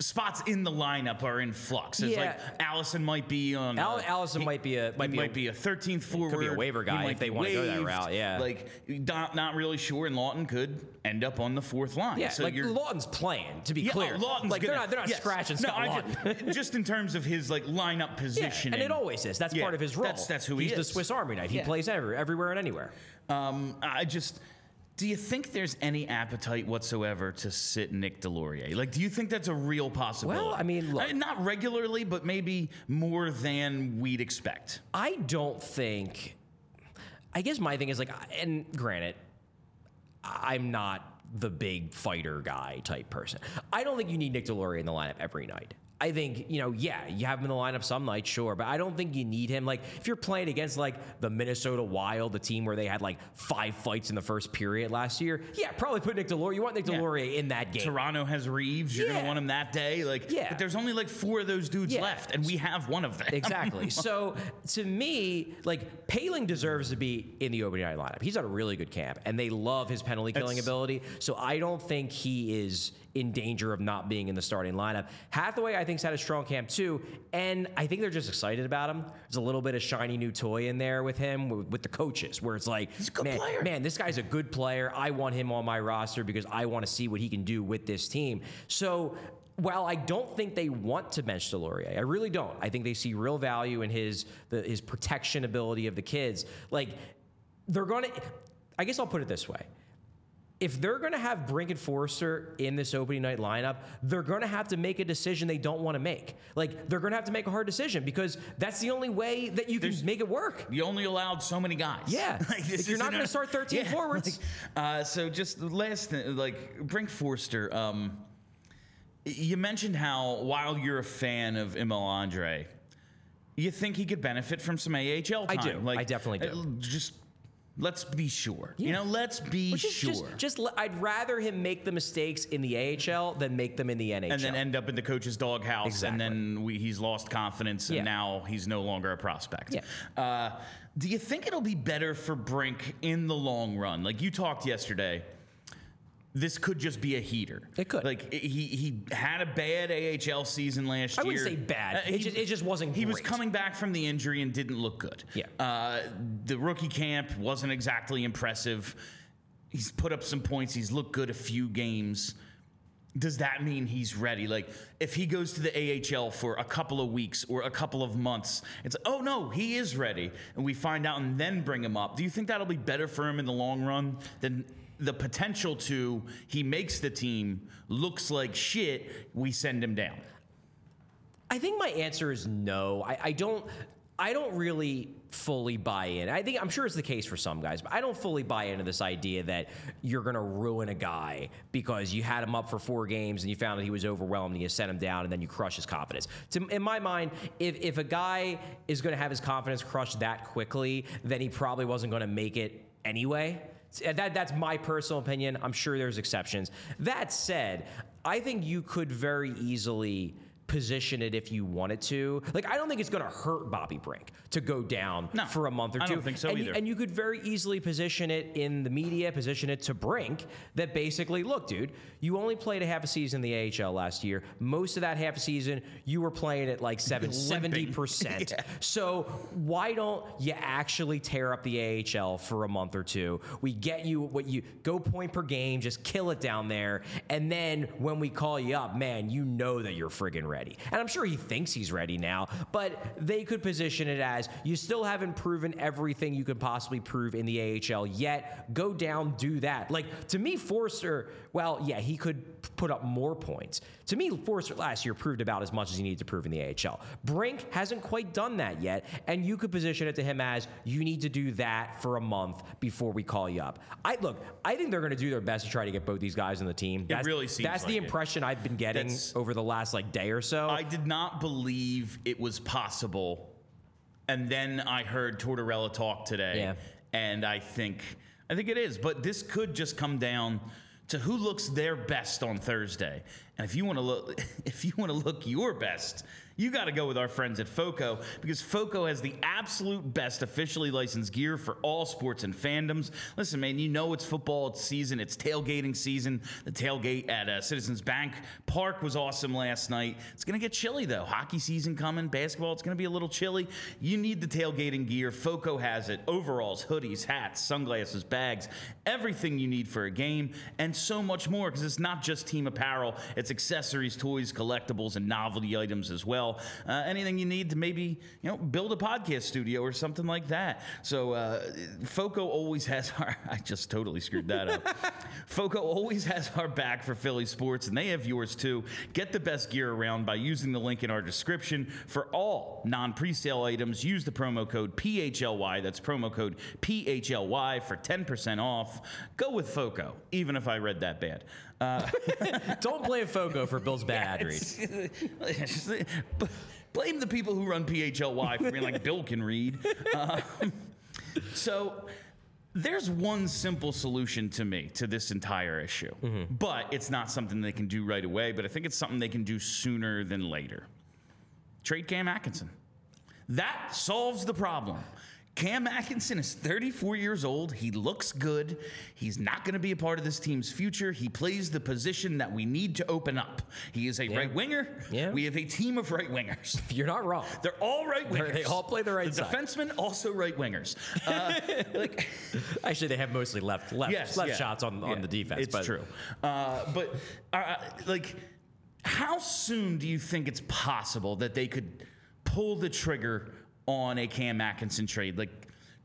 spots in the lineup are in flux. It's Yeah. like Allison might be on. Al- uh, Allison he- might be a- he might be a- be a 13th forward. Could be a waiver guy if they wanna go that route, yeah. like not, not really sure. And Laughton could end up on the fourth line. Yeah, so like. Laughton's playing, to be Yeah, clear. oh, Laughton's like they're not they're not yes. scratching no, Laughton. just in terms of his like lineup Yeah, position, and it always is. That's Yeah, part of his role. That's that's who he He's is. the Swiss Army knife. He Yeah. plays every, everywhere and anywhere. Um, I just. Do you think there's any appetite whatsoever to sit Nick Deslauriers? Like, do you think that's a real possibility? Well, I mean, look- Uh, not regularly, but maybe more than we'd expect. I don't think. I guess my thing is like, and granted, I'm not the big fighter guy type person. I don't think you need Nick Deslauriers in the lineup every night. I think, you know, yeah, you have him in the lineup some nights, sure, but I don't think you need him. Like, if you're playing against, like, the Minnesota Wild, the team where they had, like, five fights in the first period last year, yeah, probably put Nick Deslauriers. You want Nick Yeah. In that game. Toronto has Reaves. You're Yeah. gonna want him that day. Like, Yeah. but there's only like four of those dudes Yeah. left, and we have one of them. Exactly. so to me, like Poehling deserves to be in the opening night lineup. He's at a really good camp, and they love his penalty killing ability. So I don't think he is in danger of not being in the starting lineup. Hathaway, I think's had a strong camp too, and I think they're just excited about him. There's a little bit of shiny new toy in there with him, with, with the coaches, where it's like, He's a good man, player. man, this guy's a good player. I want him on my roster because I want to see what he can do with this team. So while I don't think they want to bench Deslauriers, I really don't. I think they see real value in his the, his protection ability of the kids. Like they're going to. I guess I'll put it this way. If they're going to have Brink and Foerster in this opening night lineup, they're going to have to make a decision they don't want to make. Like they're going to have to make a hard decision because that's the only way that you can make it work. You only allowed so many guys. Yeah. this If you're not gonna start 13 forwards. like, uh, so just the last thing, like Brink Foerster. Um, you mentioned how while you're a fan of Emil Andrae, you think he could benefit from some AHL time. I do. Like, I definitely do. uh, Just let's be sure. You know, let's be Which is sure. just, just I'd rather him make the mistakes in the AHL than make them in the NHL. and then end up in the coach's doghouse, Exactly. and then we, he's lost confidence, and Yeah. now he's no longer a prospect. Yeah. Uh, do you think it'll be better for Brink in the long run? Like you talked yesterday, this could just be a heater. It could. Like he he had a bad AHL season last year. I wouldn't say bad. Uh, It ju- it just wasn't He was coming back from the injury and didn't look good. Yeah. Uh, the rookie camp wasn't exactly impressive. He's put up some points. He's looked good a few games does that mean he's ready? Like, if he goes to the AHL for a couple of weeks or a couple of months, it's oh no, he is ready, and we find out and then bring him up. Do you think that'll be better for him in the long run than the potential to he makes the team, looks like shit, we send him down? I think my answer is no. I, I don't. I don't really fully buy in. I think I'm sure it's the case for some guys, but I don't fully buy into this idea that you're going to ruin a guy because you had him up for four games and you found that he was overwhelmed and you sent him down and then you crush his confidence. To, in my mind, if, if a guy is going to have his confidence crushed that quickly, then he probably wasn't going to make it anyway. That, that's my personal opinion. I'm sure there's exceptions. That said, I think you could very easily position it if you wanted to. Like, I don't think it's going to hurt Bobby Brink to go down No, for a month or two. I don't think so and, you- either. and you could very easily position it in the media, position it to Brink that basically, look, dude, you only played a half a season in the AHL last year. Most of that half a season, you were playing at like seven, 70%. Yeah. So why don't you actually tear up the AHL for a month or two? We get you what you go point per game, just kill it down there, and then when we call you up, man, you know that you're friggin' ready. And I'm sure he thinks he's ready now, but they could position it as you still haven't proven everything you could possibly prove in the AHL yet. Go down, do that. Like to me, Foerster, well, yeah, he could put up more points. To me, Foerster last year proved about as much as he needed to prove in the AHL. Brink hasn't quite done that yet, and you could position it to him as you need to do that for a month before we call you up. I look, I think they're going to do their best to try to get both these guys on the team. That's, really seems that's the like it. impression I've been getting That's- over the last like day or so. I did not believe it was possible. And then I heard Tortorella talk today. Yeah. And I think I think it is. But this could just come down to who looks their best on Thursday. And if you want to look if you want to look your best, you got to go with our friends at FOCO because FOCO has the absolute best officially licensed gear for all sports and fandoms. Listen, man, you know it's football it's season, it's tailgating season. The tailgate at uh, Citizens Bank Park was awesome last night. It's going to get chilly though. Hockey season coming, basketball, it's going to be a little chilly. You need the tailgating gear. FOCO has it. Overalls, hoodies, hats, sunglasses, bags, everything you need for a game and so much more because it's not just team apparel, it's accessories, toys, collectibles and novelty items as well. Uh, anything you need to maybe, you know, build a podcast studio or something like that. So uh, FOCO always has our I just totally screwed that up. FOCO always has our back for Philly sports and they have yours too. Get the best gear around by using the link in our description for all non-presale items. Use the promo code PHLY. That's promo code PHLY for 10% off. Go with FOCO, even if I read that bad. Uh, Don't blame FOCO for Bill's bad ad read. Blame the people who run PHLY for being like Bill can read. Um, so there's one simple solution to me to this entire issue, but it's not something they can do right away. But I think it's something they can do sooner than later. Trade Cam Atkinson. That solves the problem. Cam Atkinson is 34 years old. He looks good. He's not going to be a part of this team's future. He plays the position that we need to open up. He is a right winger. Yeah. We have a team of right wingers. You're not wrong. They're all right wingers. They all play the right the side. defensemen also right wingers. Uh, like, Actually, they have mostly left left yes, left yeah. shots on, on Yeah, the defense. It's but true. Uh, but uh, like, how soon do you think it's possible that they could pull the trigger on a Cam Atkinson trade? Like,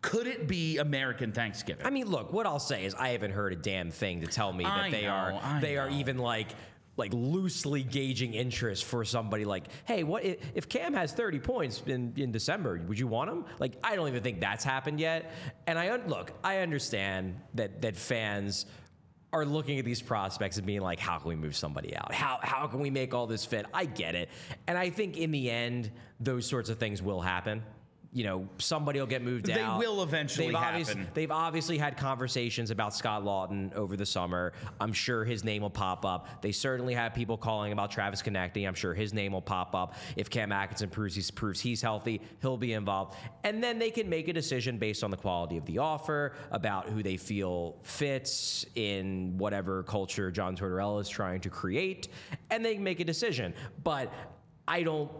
could it be American Thanksgiving? I mean, look, what I'll say is I haven't heard a damn thing to tell me that I they know, are I they are even like like loosely gauging interest for somebody like, hey, what if, if Cam has 30 points in, in December, would you want him? Like, I don't even think that's happened yet. And I look, I understand that that fans are looking at these prospects and being like, how can we move somebody out? How how can we make all this fit? I get it. And I think in the end, those sorts of things will happen. You know, somebody will get moved in. They out. will eventually They've happen. They've obviously had conversations about Scott Laughton over the summer. I'm sure his name will pop up. They certainly have people calling about Travis Konecny. I'm sure his name will pop up. If Cam Atkinson proves he's, proves he's healthy, he'll be involved. And then they can make a decision based on the quality of the offer, about who they feel fits in whatever culture John Tortorella is trying to create, and they can make a decision. But I don't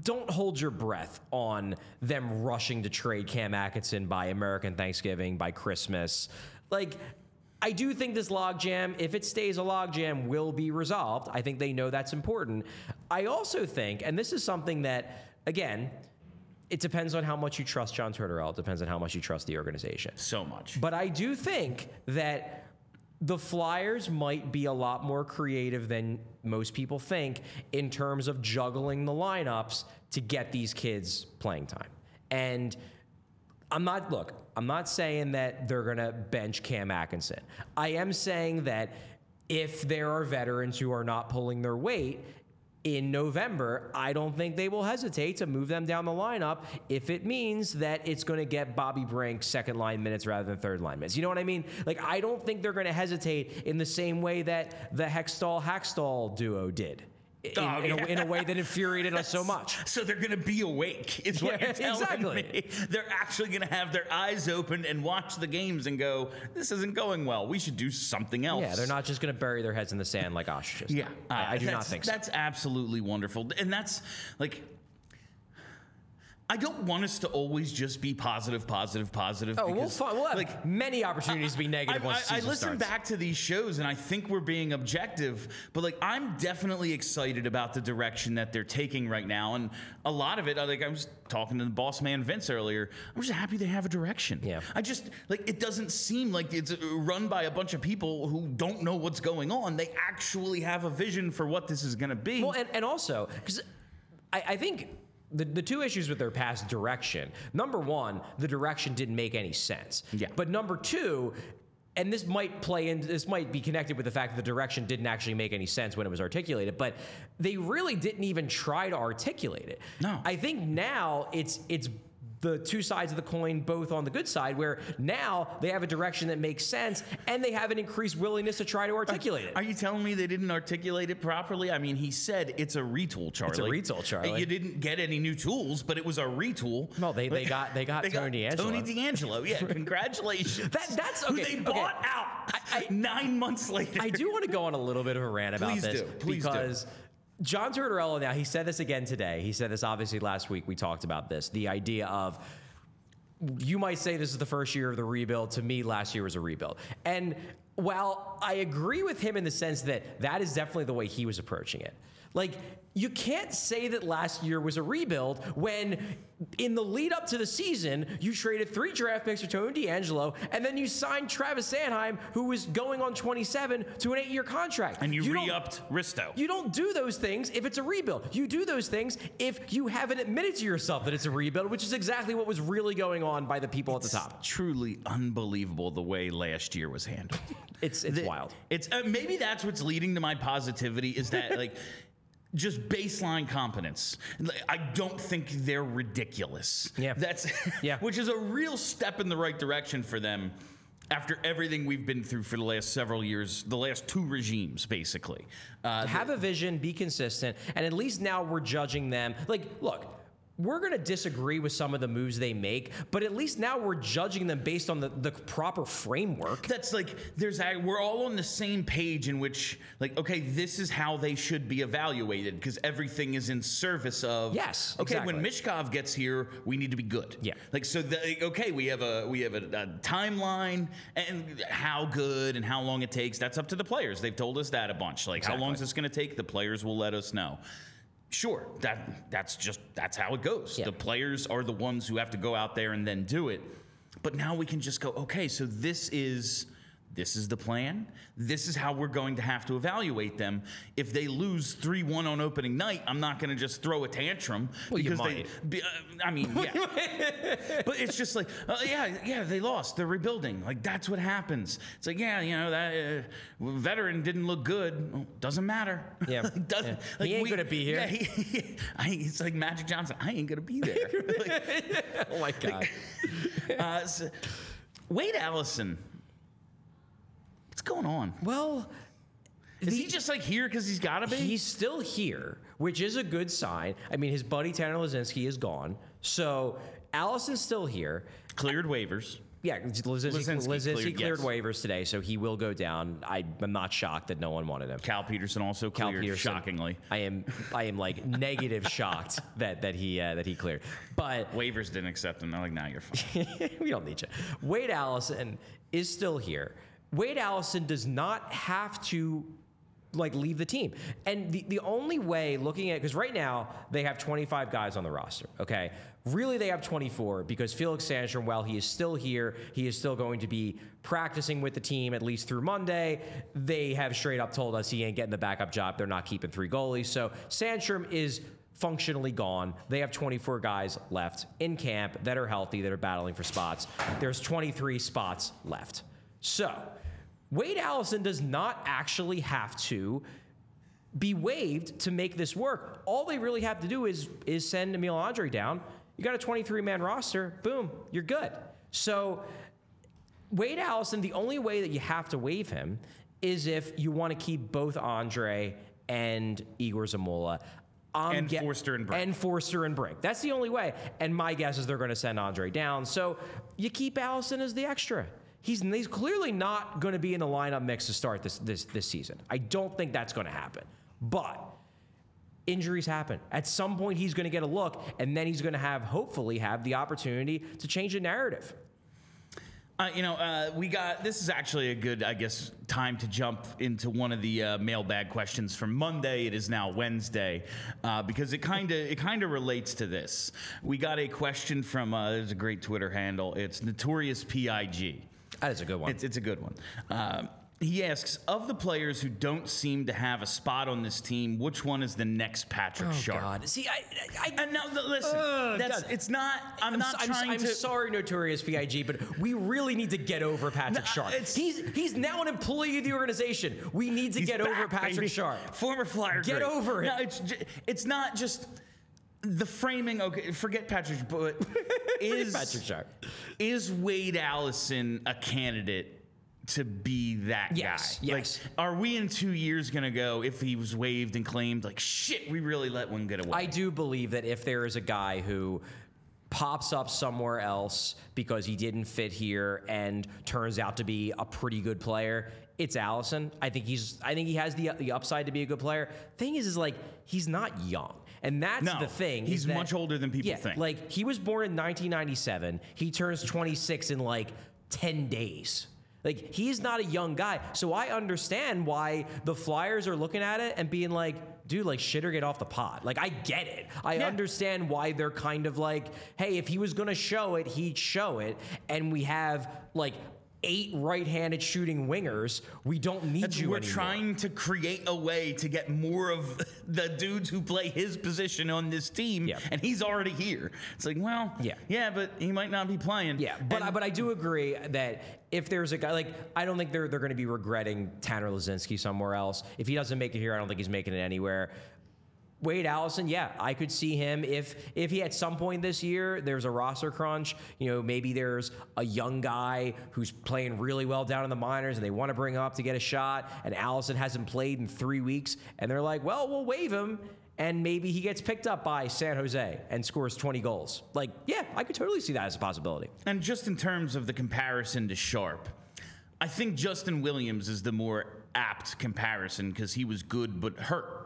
don't hold your breath on them rushing to trade Cam Atkinson by American Thanksgiving, by Christmas. Like, I do think this logjam, if it stays a logjam, will be resolved. I think they know that's important. I also think, and this is something that, again, it depends on how much you trust John Tortorella. It depends on how much you trust the organization. so much. But I do think that the Flyers might be a lot more creative than most people think in terms of juggling the lineups to get these kids playing time. And I'm not, look, I'm not saying that they're going to bench Cam Atkinson. I am saying that if there are veterans who are not pulling their weight, in November, I don't think they will hesitate to move them down the lineup if it means that it's going to get Bobby Brink second line minutes rather than third line minutes. You know what I mean? Like, I don't think they're going to hesitate in the same way that the Hextall Hackstall duo did in, Oh, in, a, in a way that infuriated us so much. So they're going to be awake, is what Yeah, you're telling exactly. me. They're actually going to have their eyes open and watch the games and go, "This isn't going well. We should do something else." Yeah, they're not just going to bury their heads in the sand like ostriches. Yeah, I, I do not think so. That's absolutely wonderful, and that's like. I don't want us to always just be positive, positive, positive. Oh, we'll, find, we'll have like, many opportunities to be negative I, once I, I listen starts. back to these shows and I think we're being objective, but like I'm definitely excited about the direction that they're taking right now, and a lot of it. I Like I was talking to the boss man Vince earlier. I'm just happy they have a direction. Yeah. I just like it doesn't seem like it's run by a bunch of people who don't know what's going on. They actually have a vision for what this is going to be. Well, and, and also, because I, I think the, the two issues with their past direction number one, the direction didn't make any sense. Yeah. But number two, and this might play in, this might be connected with the fact that the direction didn't actually make any sense when it was articulated, but they really didn't even try to articulate it. No. I think now it's, it's, the two sides of the coin, both on the good side, where now they have a direction that makes sense and they have an increased willingness to try to articulate it. Are you telling me they didn't articulate it properly? I mean, he said it's a retool, Charlie. It's a retool, Charlie. You didn't get any new tools, but it was a retool. Well, they- they got- they got Tony DeAngelo. Tony DeAngelo, yeah. Congratulations. That- that's- Who okay, they okay. bought out I- nine months later. I do want to go on a little bit of a rant about Please this do. Please do. John Tortorella now he said this again today. He said this obviously last week. We talked about this. The idea of you might say this is the first year of the rebuild. To me, last year was a rebuild. And while I agree with him in the sense that that is definitely the way he was approaching it, like you can't say that last year was a rebuild when in the lead up to the season you traded three draft picks for Tony DeAngelo and then you signed Travis Sanheim, who was going on 27 to an eight-year contract. and you, don't- re-upped Risto. you don't do those things if it's a rebuild. You do those things if you haven't admitted to yourself that it's a rebuild, which is exactly what was really going on by the people at the top. Truly unbelievable the way last year was handled. It's it's The- wild. It's uh, maybe that's what's leading to my positivity is that like just baseline competence. I don't think they're ridiculous. Yeah. That's Yeah. which is a real step in the right direction for them after everything we've been through for the last several years, the last two regimes basically. Uh, Have a vision, be consistent, and at least now we're judging them. Like, look, we're going to disagree with some of the moves they make, but at least now we're judging them based on the, the proper framework. that's like there's we're all on the same page in which like okay this is how they should be evaluated because everything is in service of Yes, okay when. Michkov gets here we need to be good Yeah. like so the, okay we have a we have a, a timeline and how good and how long it takes that's up to the players they've told us that a bunch like how long is this going to take the players will let us know Sure, that that's just that's how it goes. Yeah. The players are the ones who have to go out there and then do it. But now we can just go, okay, so this is this is the plan. This is how we're going to have to evaluate them. If they lose 3-1 on opening night, I'm not going to just throw a tantrum Well, you because they be, uh, I mean, yeah. but it's just like, uh, yeah, yeah, they lost. They're rebuilding. Like that's what happens. It's like, yeah, you know, that uh, veteran didn't look good. Well, doesn't matter. Yeah. Like, doesn't, Yeah. He ain't gonna be here. Yeah, he, I, it's like Magic Johnson. I ain't gonna be there. Like, Oh my God. uh, so- Wade Allison. What's going on? well, Is he just like here because he's got to be? He's still here, which is a good sign. I mean, his buddy Tanner Laczynski is gone. So Allison's still here. cleared waivers. Yeah, Laczynski, Laczynski Laczynski cleared, cleared, yes. waivers today, so he will go down. I, I'm not shocked that no one wanted him. Cal Petersen also Cal cleared. Petersen, Shockingly, I am I am like negative shocked that that he uh, that he cleared. But waivers didn't accept him. They're like, "Now you're fine." we don't need you. Wade Allison is still here. Wade Allison does not have to like leave the team. And the, the only way looking at because right now they have 25 guys on the roster. Okay. Really they have 24 because Felix Sandstrom, while he is still here, he is still going to be practicing with the team at least through Monday. They have straight up told us he ain't getting the backup job. They're not keeping three goalies. So Sandstrom is functionally gone. They have 24 guys left in camp that are healthy, that are battling for spots. There's 23 spots left. So, Wade Allison does not actually have to be waived to make this work. All they really have to do is is send Emil Andrae down. You got a 23 man roster. Boom, you're good. So Wade Allison, the only way that you have to waive him is if you want to keep both Andrae and Egor Zamula. I'm And Foerster and Brink. And Foerster and Brink. That's the only way. And my guess is they're going to send Andrae down. So you keep Allison as the extra. He's, he's clearly not going to be in the lineup mix to start this, this, this season. I don't think that's going to happen. But injuries happen. At some point, he's going to get a look, and then he's going to have, hopefully, have the opportunity to change the narrative. Uh, you know, uh, we got this is actually a good, I guess, time to jump into one of the uh, mailbag questions from Monday. It is now Wednesday uh, because it kind of it kind of relates to this. We got a question from uh, there's a great Twitter handle. It's Notorious Pig. That is a good one. It's, it's a good one. Um, he asks, of the players who don't seem to have a spot on this team, which one is the next Patrick oh, Sharp? God. See, I, I, And now, listen, Ugh, that's, God. it's not. I'm, I'm, not s- I'm, trying I'm to. sorry, Notorious Pig, but we really need to get over Patrick No, Sharp. He's he's now an employee of the organization. We need to get over Patrick baby. Sharp. former Flyer. Get great. over it. No, it's it's not just the framing. Okay, forget Patrick, but is Patrick Sharp. is Wade Allison a candidate? To be that Yes, guy, yes. Like, are we in two years gonna go if he was waived and claimed like shit? We really let one get away. I do believe that if there is a guy who pops up somewhere else because he didn't fit here and turns out to be a pretty good player, it's Allison. I think he's I think he has the the upside to be a good player. Thing is is like he's not young. And that's No, the thing. he's that- much older than people yeah, think. Like he was born in 1997. He turns 26 in like 10 days. Like he's not a young guy. So I understand why the Flyers are looking at it and being like, dude, like shit or get off the pot. Like I get it. I Yeah. understand why they're kind of like, hey, if he was gonna show it, he'd show it. And we have like eight right-handed shooting wingers. We don't need That's- you we're anymore. trying to create a way to get more of the dudes who play his position on this team, Yeah. and he's already here. It's like, well, Yeah. yeah, but he might not be playing. Yeah, but And- I, but I do agree that if there's a guy like I don't think they're they're going to be regretting Tanner Laczynski somewhere else. If he doesn't make it here, I don't think he's making it anywhere. Wade Allison, yeah, I could see him if if he at some point this year there's a roster crunch. You know, maybe there's a young guy who's playing really well down in the minors and they want to bring him up to get a shot, and Allison hasn't played in three weeks, and they're like, well, we'll waive him. And maybe he gets picked up by San Jose and scores 20 goals. Like, yeah, I could totally see that as a possibility. And just in terms of the comparison to Sharp, I think Justin Williams is the more apt comparison because he was good but hurt.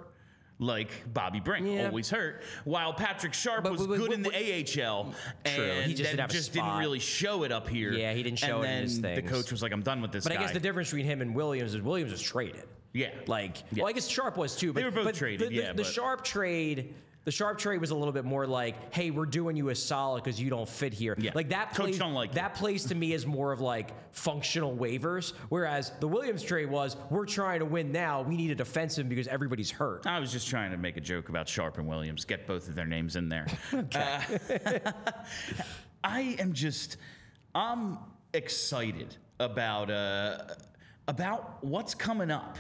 Like Bobby Brink, Yeah. always hurt. While Patrick Sharp But- was but- good but- in the AHL, True, and he just didn't just didn't really show it up here. Yeah, he didn't show and it in then The coach was like, "I'm done with this But guy." I guess the difference between him and Williams is Williams was traded. Yeah. Like, Yeah. well, I guess Sharp was too. But, They were both traded, The, the, yeah, the but- Sharp trade. The Sharp trade was a little bit more like, "Hey, we're doing you a solid because you don't fit here." Yeah. Like that Coach plays. don't like that plays to me as more of like functional waivers. Whereas the Williams trade was, "We're trying to win now. We need a defensive because everybody's hurt." I was just trying to make a joke about Sharp and Williams. Get both of their names in there. Uh, I am just, I'm excited about uh, about what's coming up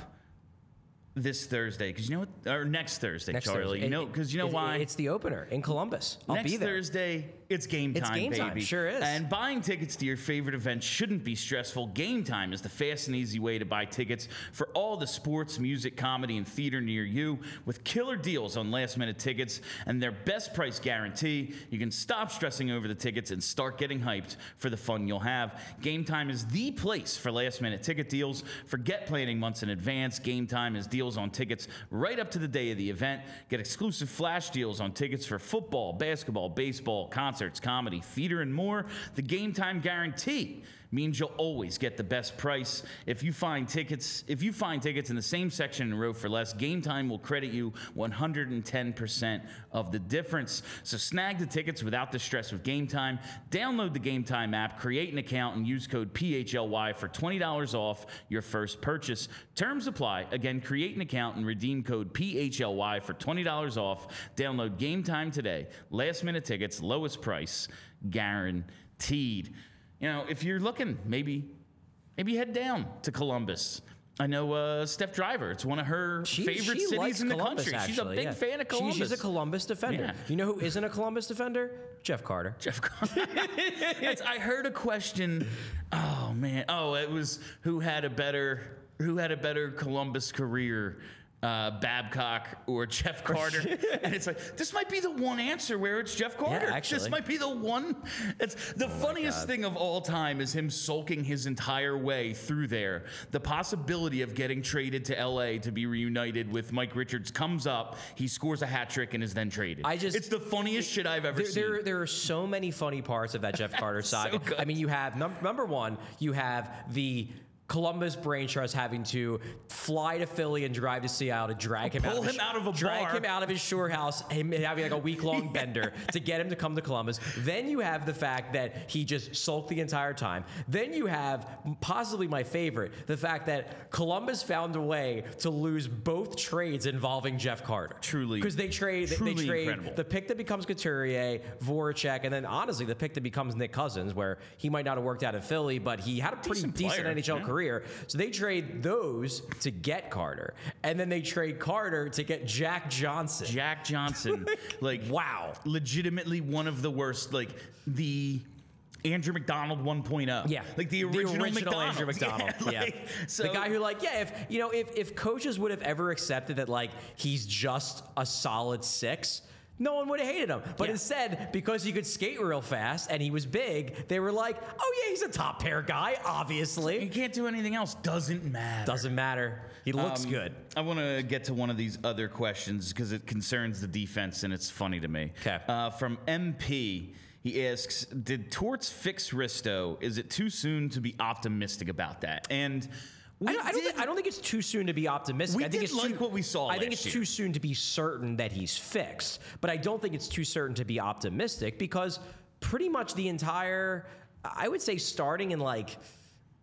this Thursday because you know what, or next Thursday, Next Charlie. Thursday. You know because you know it- why It's the opener in Columbus. I'll Next be there. Thursday, it's game time, It's game baby. time, sure is. And buying tickets to your favorite event shouldn't be stressful. Game time is the fast and easy way to buy tickets for all the sports, music, comedy, and theater near you. With killer deals on last minute tickets and their best price guarantee, you can stop stressing over the tickets and start getting hyped for the fun you'll have. Game time is the place for last minute ticket deals. Forget planning months in advance. Game time is deals on tickets right up to the day of the event. Get exclusive flash deals on tickets for football, basketball, baseball, concerts, comedy, theater, and more. The game time guarantee means you'll always get the best price. If you find tickets, if you find tickets in the same section and row for less, Game Time will credit you 110% of the difference. So snag the tickets without the stress of Game Time. Download the Game Time app, create an account, and use code PHLY for $20 off your first purchase. Terms apply. Again, create an account and redeem code PHLY for $20 off. Download Game Time today. Last minute tickets, lowest price, guaranteed. You know, if you're looking, maybe maybe head down to Columbus. I know uh, Steph Driver. It's one of her She- favorite she cities in the Columbus, country. She's a big yeah. fan of She- Columbus. she's a Columbus defender. Yeah. You know who isn't a Columbus defender? Jeff Carter. Jeff Carter. I heard a question. Oh man. Oh, it was who had a better who had a better Columbus career. Uh, Babcock or Jeff Carter, and it's like this might be the one answer where it's Jeff Carter. Yeah, actually. this might be the one. It's the funniest thing of all time is him sulking his entire way through there. The possibility of getting traded to L.A. to be reunited with Mike Richards comes up. He scores a hat trick and is then traded. I just- it's the funniest shit I've ever There, seen. there, there are so many funny parts of that Jeff Carter saga. good. I mean, you have num- number one, you have the Columbus Brain Trust having to fly to Philly and drive to Seattle to drag him, out, Pull of his, him out of a drag bar. him out of his shore house, him having like a week long bender to get him to come to Columbus. Then you have the fact that he just sulked the entire time. Then you have possibly my favorite, the fact that Columbus found a way to lose both trades involving Jeff Carter. Truly- because they trade they- they trade incredible. the pick that becomes Couturier, Voracek, and then honestly, the pick that becomes Nick Cousins, where he might not have worked out in Philly, but he had a pretty Decent decent, player, NHL yeah. career. So they trade those to get Carter, and then they trade Carter to get Jack Johnson. Jack Johnson, like Wow. legitimately one of the worst. Like the Andrew MacDonald 1.0. Yeah, like the original, MacDonald. Andrew MacDonald. Yeah, Yeah, so the guy who, like, yeah, if you know, if if coaches would have ever accepted that, like, he's just a solid six. No one would have hated him. But Yeah. instead, because he could skate real fast and he was big, they were like, oh, yeah, he's a top pair guy, obviously. he can't do anything else. Doesn't matter. Doesn't matter. He looks Um, good. I want to get to one of these other questions because it concerns the defense and it's funny to me. 'Kay. Uh, from MP, he asks, "Did Torts fix Risto? Is it too soon to be optimistic about that?" And I don't, I, don't think, I don't think it's too soon to be optimistic. We I think did it's like too, what we saw I think it's year. too soon to be certain that he's fixed, but I don't think it's too certain to be optimistic because pretty much the entire, I would say, starting in like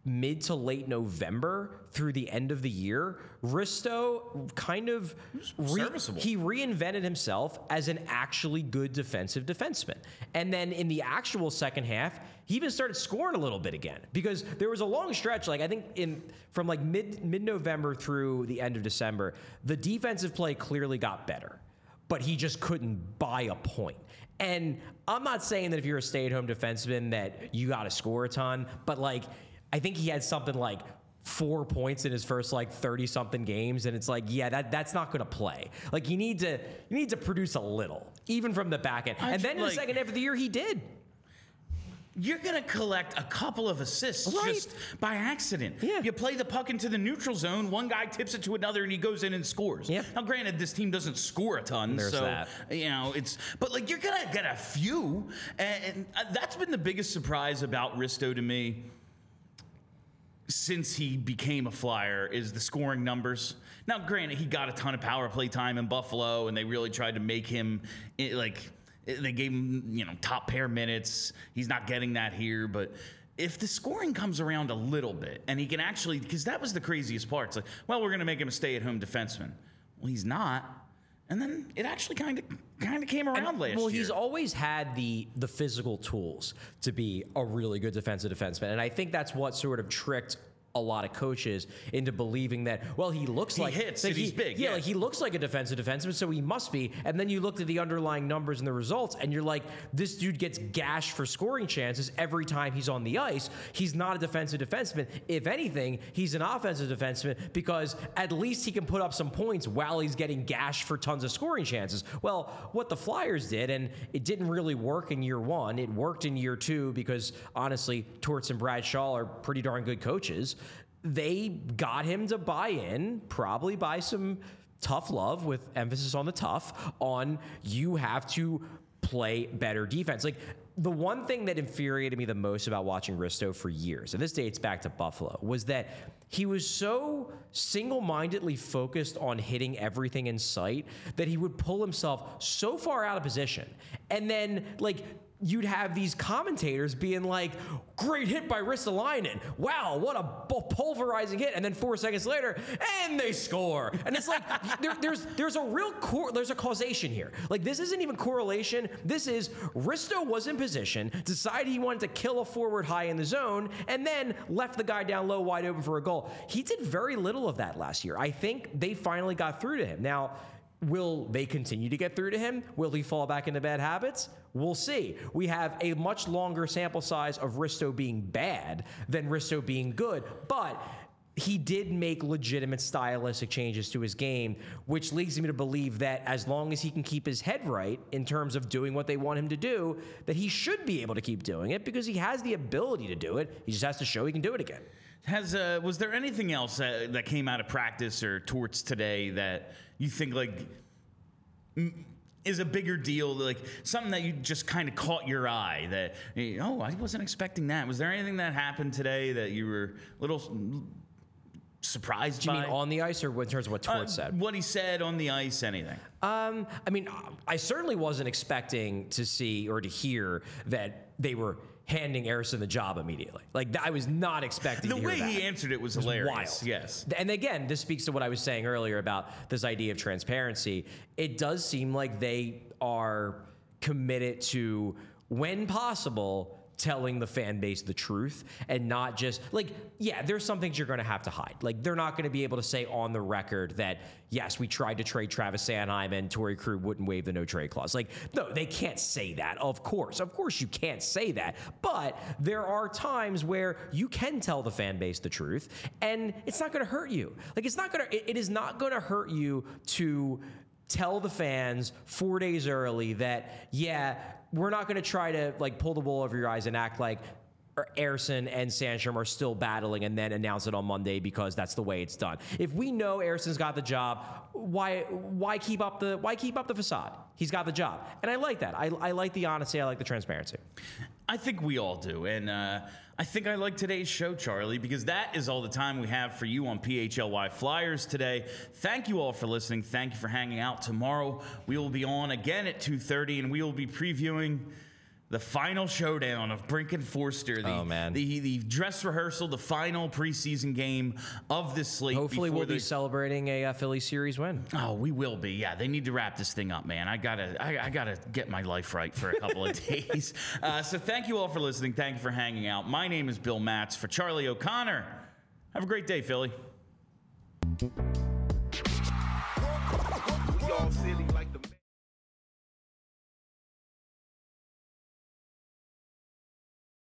mid to late November through the end of the year, Risto kind of re- serviceable. he reinvented himself as an actually good defensive defenseman. And then in the actual second half, he even started scoring a little bit again because there was a long stretch like I think in from like mid mid-November through the end of December, the defensive play clearly got better. But he just couldn't buy a point. And I'm not saying that if you're a stay-at-home defenseman that you got to score a ton, but like I think he had something like four points in his first like 30 something games and it's like yeah that that's not going to play like you need to you need to produce a little even from the back end and then in the second half of the year he did You're gonna collect a couple of assists Right. just by accident. Yeah. You play the puck into the neutral zone, one guy tips it to another, and he goes in and scores. Yeah. Now, granted, this team doesn't score a ton, There's so that. you know it's. But like, you're gonna get a few, and, and uh, that's been the biggest surprise about Risto to me since he became a flyer is the scoring numbers. Now, granted, he got a ton of power play time in Buffalo, and they really tried to make him eh, like eh, they gave him you know top pair minutes. He's not getting that here, but. If the scoring comes around a little bit and he can actually, because that was the craziest part. It's like, well, we're going to make him a stay-at-home defenseman. Well, he's not. And then it actually kind of kind of came around last well, year. he's always had the the physical tools to be a really good defensive defenseman, and I think that's what sort of tricked a lot of coaches into believing that well he looks He like hits that and he's big, yeah, yeah. like he looks like a defensive defenseman so he must be. And then you looked at the underlying numbers and the results and you're like this dude gets gashed for scoring chances every time he's on the ice. He's not a defensive defenseman. If anything he's an offensive defenseman because at least he can put up some points while he's getting gashed for tons of scoring chances. Well what the Flyers did and it didn't really work in year one. It worked in year two because honestly Torts and Brad Shaw are pretty darn good coaches they got him to buy in, probably by some tough love, with emphasis on the tough, on you have to play better defense. Like the one thing that infuriated me the most about watching Risto for years, and this dates back to Buffalo, was that he was so single mindedly focused on hitting everything in sight that he would pull himself so far out of position. And then, like, you'd have these commentators being like, great hit by Ristolainen. Wow, what a pulverizing hit. And then four seconds later, and they score. And it's like, there, there's there's a real cor- there's a causation here. Like this isn't even correlation. This is Risto was in position, decided he wanted to kill a forward high in the zone, and then left the guy down low wide open for a goal. He did very little of that last year. I think they finally got through to him. Now, Will they continue to get through to him? Will he fall back into bad habits? We'll see. We have a much longer sample size of Risto being bad than Risto being good, but he did make legitimate stylistic changes to his game, which leads me to believe that as long as he can keep his head right in terms of doing what they want him to do, that he should be able to keep doing it because he has the ability to do it. He just has to show he can do it again. Has uh, was there anything else uh, that came out of practice or torts today that you think like is a bigger deal, like something that you just kind of caught your eye? That oh, I wasn't expecting that. Was there anything that happened today that you were a little surprised Do you by? mean on the ice or in terms of what Uh, Torts said? What he said on the ice, anything? Um, I mean, I certainly wasn't expecting to see or to hear that they were handing Ersson the job immediately. Like I was not expecting The way that. he answered it was, It was hilarious. wild. Yes. And again, this speaks to what I was saying earlier about this idea of transparency. It does seem like they are committed to, when possible, telling the fan base the truth and not just like, yeah, there's some things you're going to have to hide. Like, they're not going to be able to say on the record that, yes, we tried to trade Travis Sanheim and Torey Krug wouldn't waive the no trade clause. Like, no, they can't say that. Of course. Of course, you can't say that. But there are times where you can tell the fan base the truth and it's not going to hurt you. Like, it's not going to, it is not going to hurt you to tell the fans four days early that, yeah, we're not going to try to like pull the wool over your eyes and act like Ersson and Sandstrom are still battling and then announce it on Monday because that's the way it's done. If we know Ersson's got the job, why why keep up the why keep up the facade? He's got the job, and I like that. I, I like the honesty. I like the transparency. I think we all do. And uh, I think I like today's show, Charlie, because that is all the time we have for you on PHLY Flyers today. Thank you all for listening. Thank you for hanging out. Tomorrow we will be on again at 2.30 and we will be previewing the final showdown of Brink and Foerster. The, Oh, man. The, the dress rehearsal, the final preseason game of this slate. Hopefully, we'll be celebrating a uh, Philly series win. Oh, we will be. Yeah, they need to wrap this thing up, man. I gotta, I, I gotta get my life right for a couple of days. Uh, so thank you all for listening. Thank you for hanging out. My name is Bill Matz for Charlie O'Connor. Have a great day, Philly. We all silly.